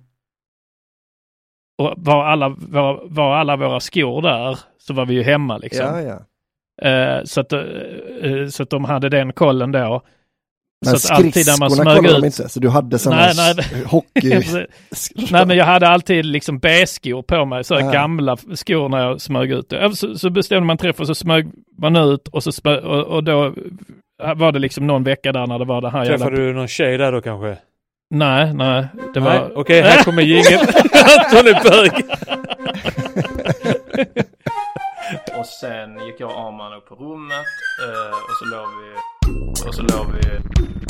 Speaker 2: och var alla, var, var alla våra skor där så var vi ju hemma liksom.
Speaker 1: Ja, ja.
Speaker 2: Eh, så, att, eh, eh, så att de hade den kollen då.
Speaker 1: Men
Speaker 2: så att alltid när man smög
Speaker 1: kollade de
Speaker 2: ut.
Speaker 1: inte, så du hade sådana
Speaker 2: Nej, nej.
Speaker 1: hockey...
Speaker 2: Nej men jag hade alltid liksom B-skor på mig, så
Speaker 1: Ja.
Speaker 2: gamla skor när jag smög ut. Så, så bestämde man träff och så smög man ut och, så smög, och, och då var det liksom någon vecka där när det var det här
Speaker 3: Träffade du någon tjej där då kanske?
Speaker 2: Nej, nej. Det
Speaker 3: Nej,
Speaker 2: var...
Speaker 3: Okej, här kommer jingeln. Är bög.
Speaker 2: Och sen gick jag och Arman upp på rummet eh, och så låg vi... Och så låg vi...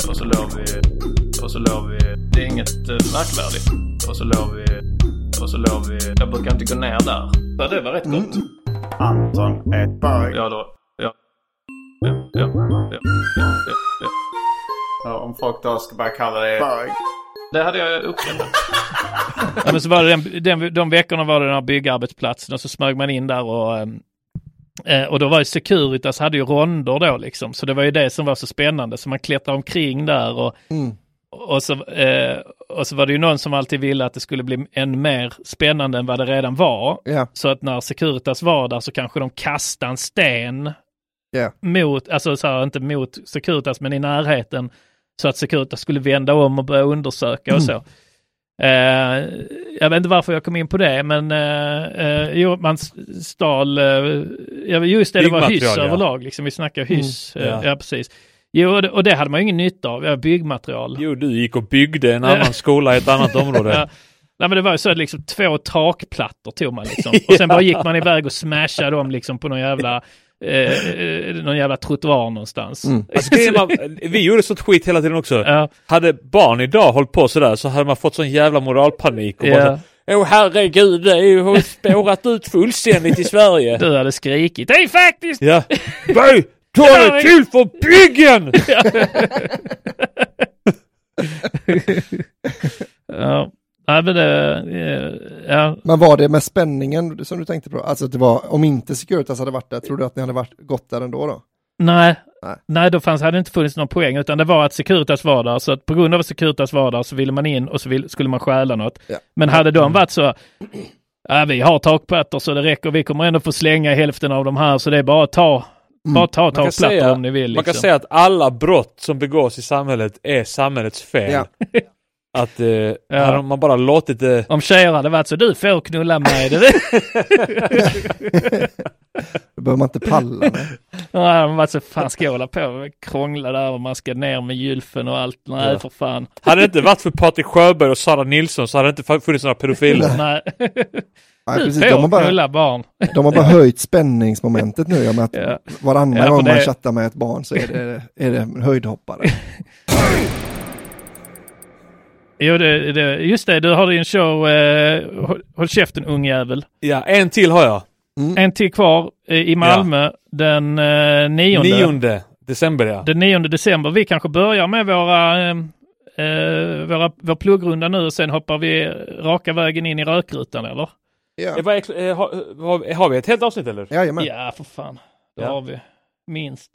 Speaker 2: Och så låg vi... Och så låg vi... Det är inget eh, märkvärdigt. Och så låg vi... Och så låg vi... Jag brukar inte gå ner där. Ja, det var rätt gott.
Speaker 5: Anton är bög.
Speaker 2: Ja, då... Ja. Ja, ja, ja, ja, ja, ja.
Speaker 5: Ja, om folk då ska börja kalla det bög.
Speaker 2: Det hade jag uppskattat. ja, men så var det den, den, de veckorna var det den här byggarbetsplatsen och så smög man in där och ehm, eh, och då var ju Securitas hade ju ronder då liksom, så det var ju det som var så spännande. Så man klättrade omkring där och,
Speaker 1: Mm.
Speaker 2: och, så, eh, och så var det ju någon som alltid ville att det skulle bli än mer spännande än vad det redan var.
Speaker 1: Ja,
Speaker 2: Så att när Securitas var där så kanske de kastade en sten
Speaker 1: ja.
Speaker 2: mot, alltså så här, inte mot Securitas men i närheten. Så att Securitas skulle vända om och börja undersöka och så. Eh, jag vet inte varför jag kom in på det men eh, eh, jo, man stal, eh, just det, det var hyss
Speaker 3: ja.
Speaker 2: överlag liksom. Vi snackar hyss,
Speaker 3: Mm, ja.
Speaker 2: ja. precis. Jo, och det, och det hade man ju ingen nytta av, ja, byggmaterial.
Speaker 3: Jo, du gick och byggde en annan skola i ett annat område.
Speaker 2: Ja. Nej men det var ju så att liksom två takplattor tog man liksom. Och sen bara gick man iväg och smashade dem liksom på någon jävla, eh, eh, någon jävla trottoar någonstans.
Speaker 1: Mm.
Speaker 3: Alltså, var, vi gjorde sånt skit hela tiden också.
Speaker 2: Ja,
Speaker 3: Hade barn idag hållit på sådär så hade man fått sån jävla moralpanik. Och bara
Speaker 2: ja.
Speaker 3: Åh herregud, det är ju har spårat ut fullständigt i Sverige.
Speaker 2: Du hade skrikit. Det är faktiskt...
Speaker 3: Ja. Böj! Ta det till för byggen!
Speaker 2: Ja. Nej men det... eh, Ja.
Speaker 1: Men var det med spänningen som du tänkte på? Alltså att det var, om inte Securitas hade varit där, tror du att ni hade varit, gått där ändå då?
Speaker 2: Nej.
Speaker 1: Nej.
Speaker 2: Nej, då fanns, hade det inte funnits någon poäng utan det var att Securitas var där. Så att på grund av att Securitas var där så ville man in och så vill, skulle man stjäla något.
Speaker 1: Ja.
Speaker 2: Men hade de varit så, ja, vi har takplattor så det räcker, vi kommer ändå få slänga hälften av de här så det är bara att ta, bara ta takplattor om ni vill.
Speaker 3: man kan
Speaker 2: liksom.
Speaker 3: säga att alla brott som begås i samhället är samhällets fel.
Speaker 1: Ja.
Speaker 3: Att eh, hade man bara låtit det...
Speaker 2: Om tjejer hade varit så, du får knulla mig. Det,
Speaker 1: Då behöver man inte palla. Nej.
Speaker 2: Nej, de var så fan ska jag hålla på och krångla där och man ska ner med gylfen och allt. Nej,
Speaker 3: Ja.
Speaker 2: för fan.
Speaker 3: Hade det inte varit för Patrik Sjöberg och Sara Nilsson så hade det inte funnits några pedofiler.
Speaker 2: Nej,
Speaker 1: Nej,
Speaker 2: du
Speaker 1: precis. De, har bara,
Speaker 2: barn.
Speaker 1: de har bara höjt spänningsmomentet nu. Ja, med att
Speaker 2: Ja.
Speaker 1: varannan
Speaker 2: Ja,
Speaker 1: gång man
Speaker 2: det-
Speaker 1: chattar med ett barn så är det, är det en höjdhoppare.
Speaker 2: Jo, det, det, just det, du har din show eh, Håll- Håll käften ungjävel.
Speaker 3: Ja, en till har jag.
Speaker 2: En till kvar eh, i Malmö den eh, nionde.
Speaker 3: Nionde. december ja.
Speaker 2: Den 9 december. Vi kanske börjar med våra, eh, eh, våra vår pluggrunda nu och sen hoppar vi raka vägen in i rökrutan eller?
Speaker 1: Ja.
Speaker 3: Eh, eh, har, har, har vi ett helt avsnitt eller?
Speaker 1: Jajamän.
Speaker 2: Ja, för fan. Det
Speaker 3: Ja.
Speaker 2: har vi. Minst.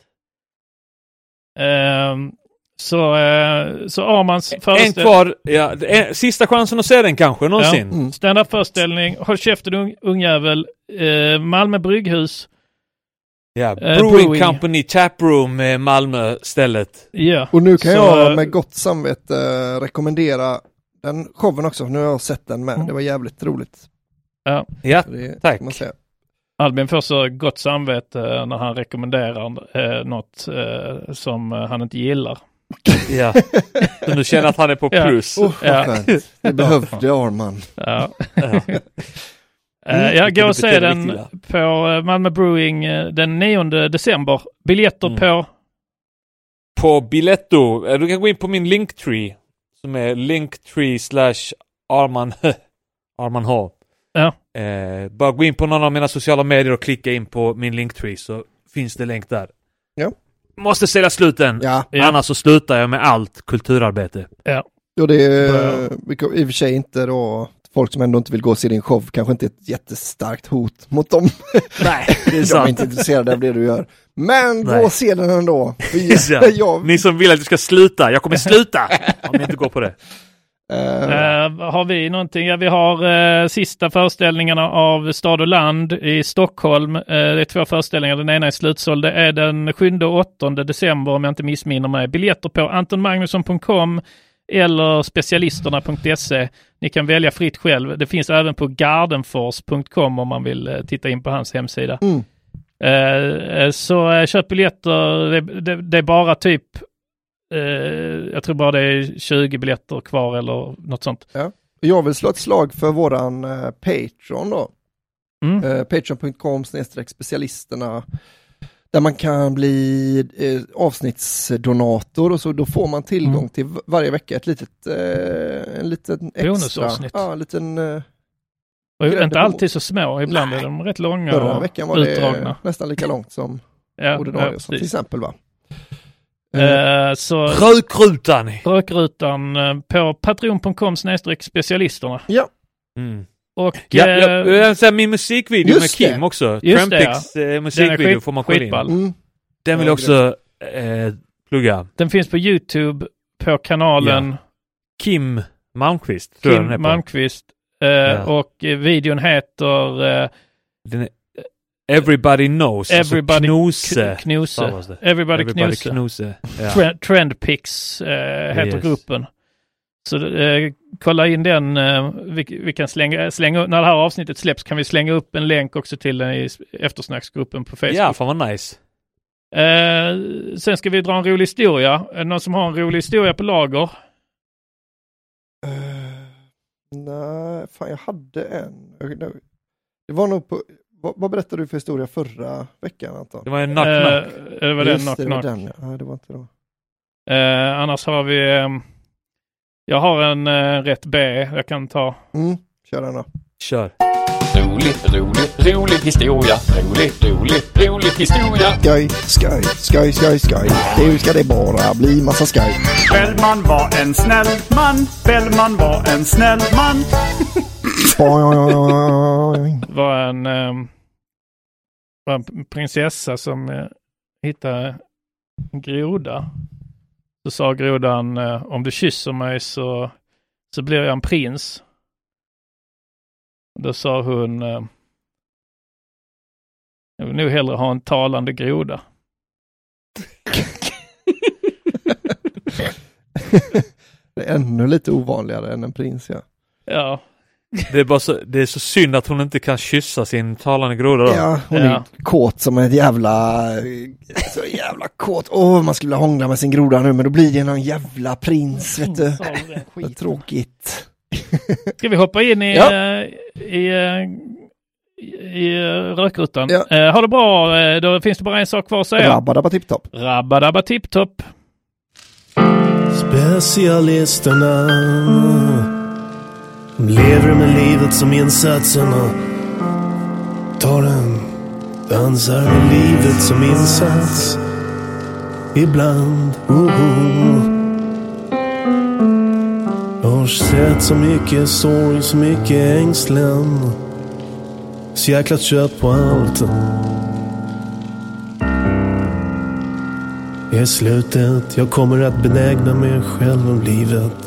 Speaker 2: Ehm, så, eh, så Armans
Speaker 3: En
Speaker 2: föreställning.
Speaker 3: kvar, ja, sista chansen att se den kanske någonsin.
Speaker 1: Mm.
Speaker 2: Stand-up föreställning. Håll käften ung, ungjävel. Eh, Malmö brygghus.
Speaker 3: Ja,
Speaker 2: Eh,
Speaker 3: Brewing,
Speaker 2: Brewing.
Speaker 3: Company Taproom eh, Malmö stället.
Speaker 2: Ja.
Speaker 1: Och nu kan
Speaker 2: Så,
Speaker 1: jag med gott samvete eh, rekommendera den showen också. Nu har jag sett den med.
Speaker 2: Mm.
Speaker 1: Det var jävligt roligt.
Speaker 3: Ja,
Speaker 1: Det
Speaker 3: Tack.
Speaker 1: Man säga.
Speaker 2: Albin får så gott samvete när han rekommenderar eh, något eh, som han inte gillar.
Speaker 3: Ja. Så nu känner jag att han är på
Speaker 2: Ja.
Speaker 3: plus.
Speaker 1: Oh, vad
Speaker 2: Ja.
Speaker 1: Det behövde Arman.
Speaker 2: Ja.
Speaker 3: Ja.
Speaker 2: Eh, jag går och ser
Speaker 3: betyder
Speaker 2: den på eh, Malmö Brewing eh, den 9 december. Biljetter
Speaker 3: Mm.
Speaker 2: på
Speaker 3: På Biletto, du kan gå in på min Linktree. Som är linktree slash Arman Arman H.
Speaker 2: Ja.
Speaker 3: Eh, bara gå in på någon av mina sociala medier och klicka in på min Linktree så finns det länk där.
Speaker 1: Ja.
Speaker 3: Måste sälja sluten.
Speaker 1: Ja,
Speaker 2: Ja.
Speaker 3: Annars så slutar jag med allt kulturarbete.
Speaker 1: och det är i och för sig inte då folk som ändå inte vill gå och se din show kanske inte ett jättestarkt hot mot dem.
Speaker 3: Nej, det är
Speaker 1: De är
Speaker 3: sant.
Speaker 1: inte intresserade av det du gör. Men gå
Speaker 3: Nej.
Speaker 1: och se den ändå.
Speaker 3: Ja.
Speaker 1: jag, jag,
Speaker 3: Ni som vill att jag ska sluta, jag kommer sluta om jag inte går på det.
Speaker 1: Eh,
Speaker 2: har vi någonting? Ja, vi har eh, sista föreställningarna av Stad och land i Stockholm. Eh, det är två föreställningar, den ena är slutsåld. Det är den 7 och 8 december om jag inte missminner mig. Biljetter på antonmagnusson.com eller specialisterna.se. Ni kan välja fritt själv. Det finns även på gardenfors.com om man vill titta in på hans hemsida.
Speaker 1: Mm.
Speaker 2: Så köp biljetter. Det, det, det är bara typ eh, jag tror bara det är 20 biljetter kvar eller något sånt.
Speaker 1: jag vill slå ett slag för våran eh, Patreon då.
Speaker 2: Mm.
Speaker 1: Eh, Patreon.com specialisterna. Där man kan bli eh, avsnittsdonator och så då får man tillgång
Speaker 2: Mm.
Speaker 1: till varje vecka ett litet, eh, en liten extra,
Speaker 2: Bonusavsnitt.
Speaker 1: ja, en liten, eh,
Speaker 2: Och inte alltid så små, ibland
Speaker 1: Nej.
Speaker 2: är de rätt långa
Speaker 1: förra
Speaker 2: och
Speaker 1: veckan var det
Speaker 2: utdragna.
Speaker 1: nästan lika långt som
Speaker 2: Ja,
Speaker 1: ordinarie,
Speaker 2: ja,
Speaker 1: så till exempel va. Eh,
Speaker 2: Eh, så
Speaker 3: Rökrutan!
Speaker 2: rökrutan eh, på patreon.com snedstreck specialisterna.
Speaker 3: Mm.
Speaker 2: Och
Speaker 3: Ja,
Speaker 2: eh,
Speaker 3: ja, jag säger min musikvideo med Kim
Speaker 1: det.
Speaker 3: också.
Speaker 2: Just det,
Speaker 3: Trampix eh, musikvideo
Speaker 2: skit-
Speaker 3: får man kolla in.
Speaker 1: mm,
Speaker 3: Den vill
Speaker 1: Ja,
Speaker 3: jag också eh, plugga.
Speaker 2: den finns på Youtube på kanalen
Speaker 3: Kim Malmqvist jag
Speaker 2: Kim. Malmqvist. Eh, Och eh, videon heter eh,
Speaker 3: Den är Everybody knows.
Speaker 2: Everybody
Speaker 3: alltså.
Speaker 2: K- Knuse.
Speaker 3: det.
Speaker 2: Everybody,
Speaker 3: Everybody
Speaker 2: Knuse.
Speaker 3: Knose. Ja.
Speaker 2: Trend, Trendpix eh, heter
Speaker 3: Yes.
Speaker 2: gruppen. Så eh, kolla in den. Eh, vi, vi kan slänga, slänga när det här avsnittet släpps kan vi slänga upp en länk också till den i eftersnacksgruppen på Facebook.
Speaker 3: ja, fan vad nice.
Speaker 2: Eh, sen ska vi dra en rolig historia. Är det någon som har en rolig historia på lager?
Speaker 1: eh, nej, fan jag hade en. Det var nog på, vad, vad berättade du för historia förra veckan Anton?
Speaker 3: Det var en knock
Speaker 2: Eh,
Speaker 3: knock.
Speaker 2: det var den
Speaker 1: Just
Speaker 2: knock
Speaker 1: det, var
Speaker 2: knock.
Speaker 1: den ja. Nej, det var inte då.
Speaker 2: Eh, annars har vi... ehm, jag har en eh, rätt B jag kan ta.
Speaker 1: Mm, kör den då.
Speaker 3: Kör.
Speaker 6: Rolig, rolig, rolig historia. Rolig, rolig, rolig historia.
Speaker 1: Skoj, skoj, skoj, skoj, skoj. Nu ska det bara bli massa skoj.
Speaker 5: Bellman var en snäll man. Bellman var en snäll man.
Speaker 2: Det var en, ehm, var en prinsessa som eh, hittade en groda. Så sa grodan, eh, om du kysser mig så, så blir jag en prins. Då sa hon, eh, jag vill nog hellre ha en talande groda.
Speaker 1: Det är ännu lite ovanligare än en prins ja.
Speaker 2: Ja,
Speaker 3: Det är, bara så, det är så synd att hon inte kan kyssa sin talande groda då.
Speaker 1: Ja, hon
Speaker 2: Ja.
Speaker 1: är kåt som ett jävla, så jävla kåt. Åh, man skulle vilja hångla med sin groda nu, men då blir det någon jävla prins, vet du. Vad tråkigt.
Speaker 2: Ska vi hoppa in i,
Speaker 1: Ja.
Speaker 2: eh, i, eh, i, i eh, rökrutan?
Speaker 1: Ja.
Speaker 2: Eh, ha det bra, då finns det bara en sak kvar att säga.
Speaker 1: Rabba tipptopp.
Speaker 2: Rabba-dabba tipp-topp.
Speaker 7: Specialisterna de lever med livet som insatsen och tar den Dansar med livet som insats ibland. Oh, oh. oh. Jag har sett så mycket sorg, så mycket ängslan. Så jäkla trött på allt. I slutet, jag kommer att benägna mig själv om livet.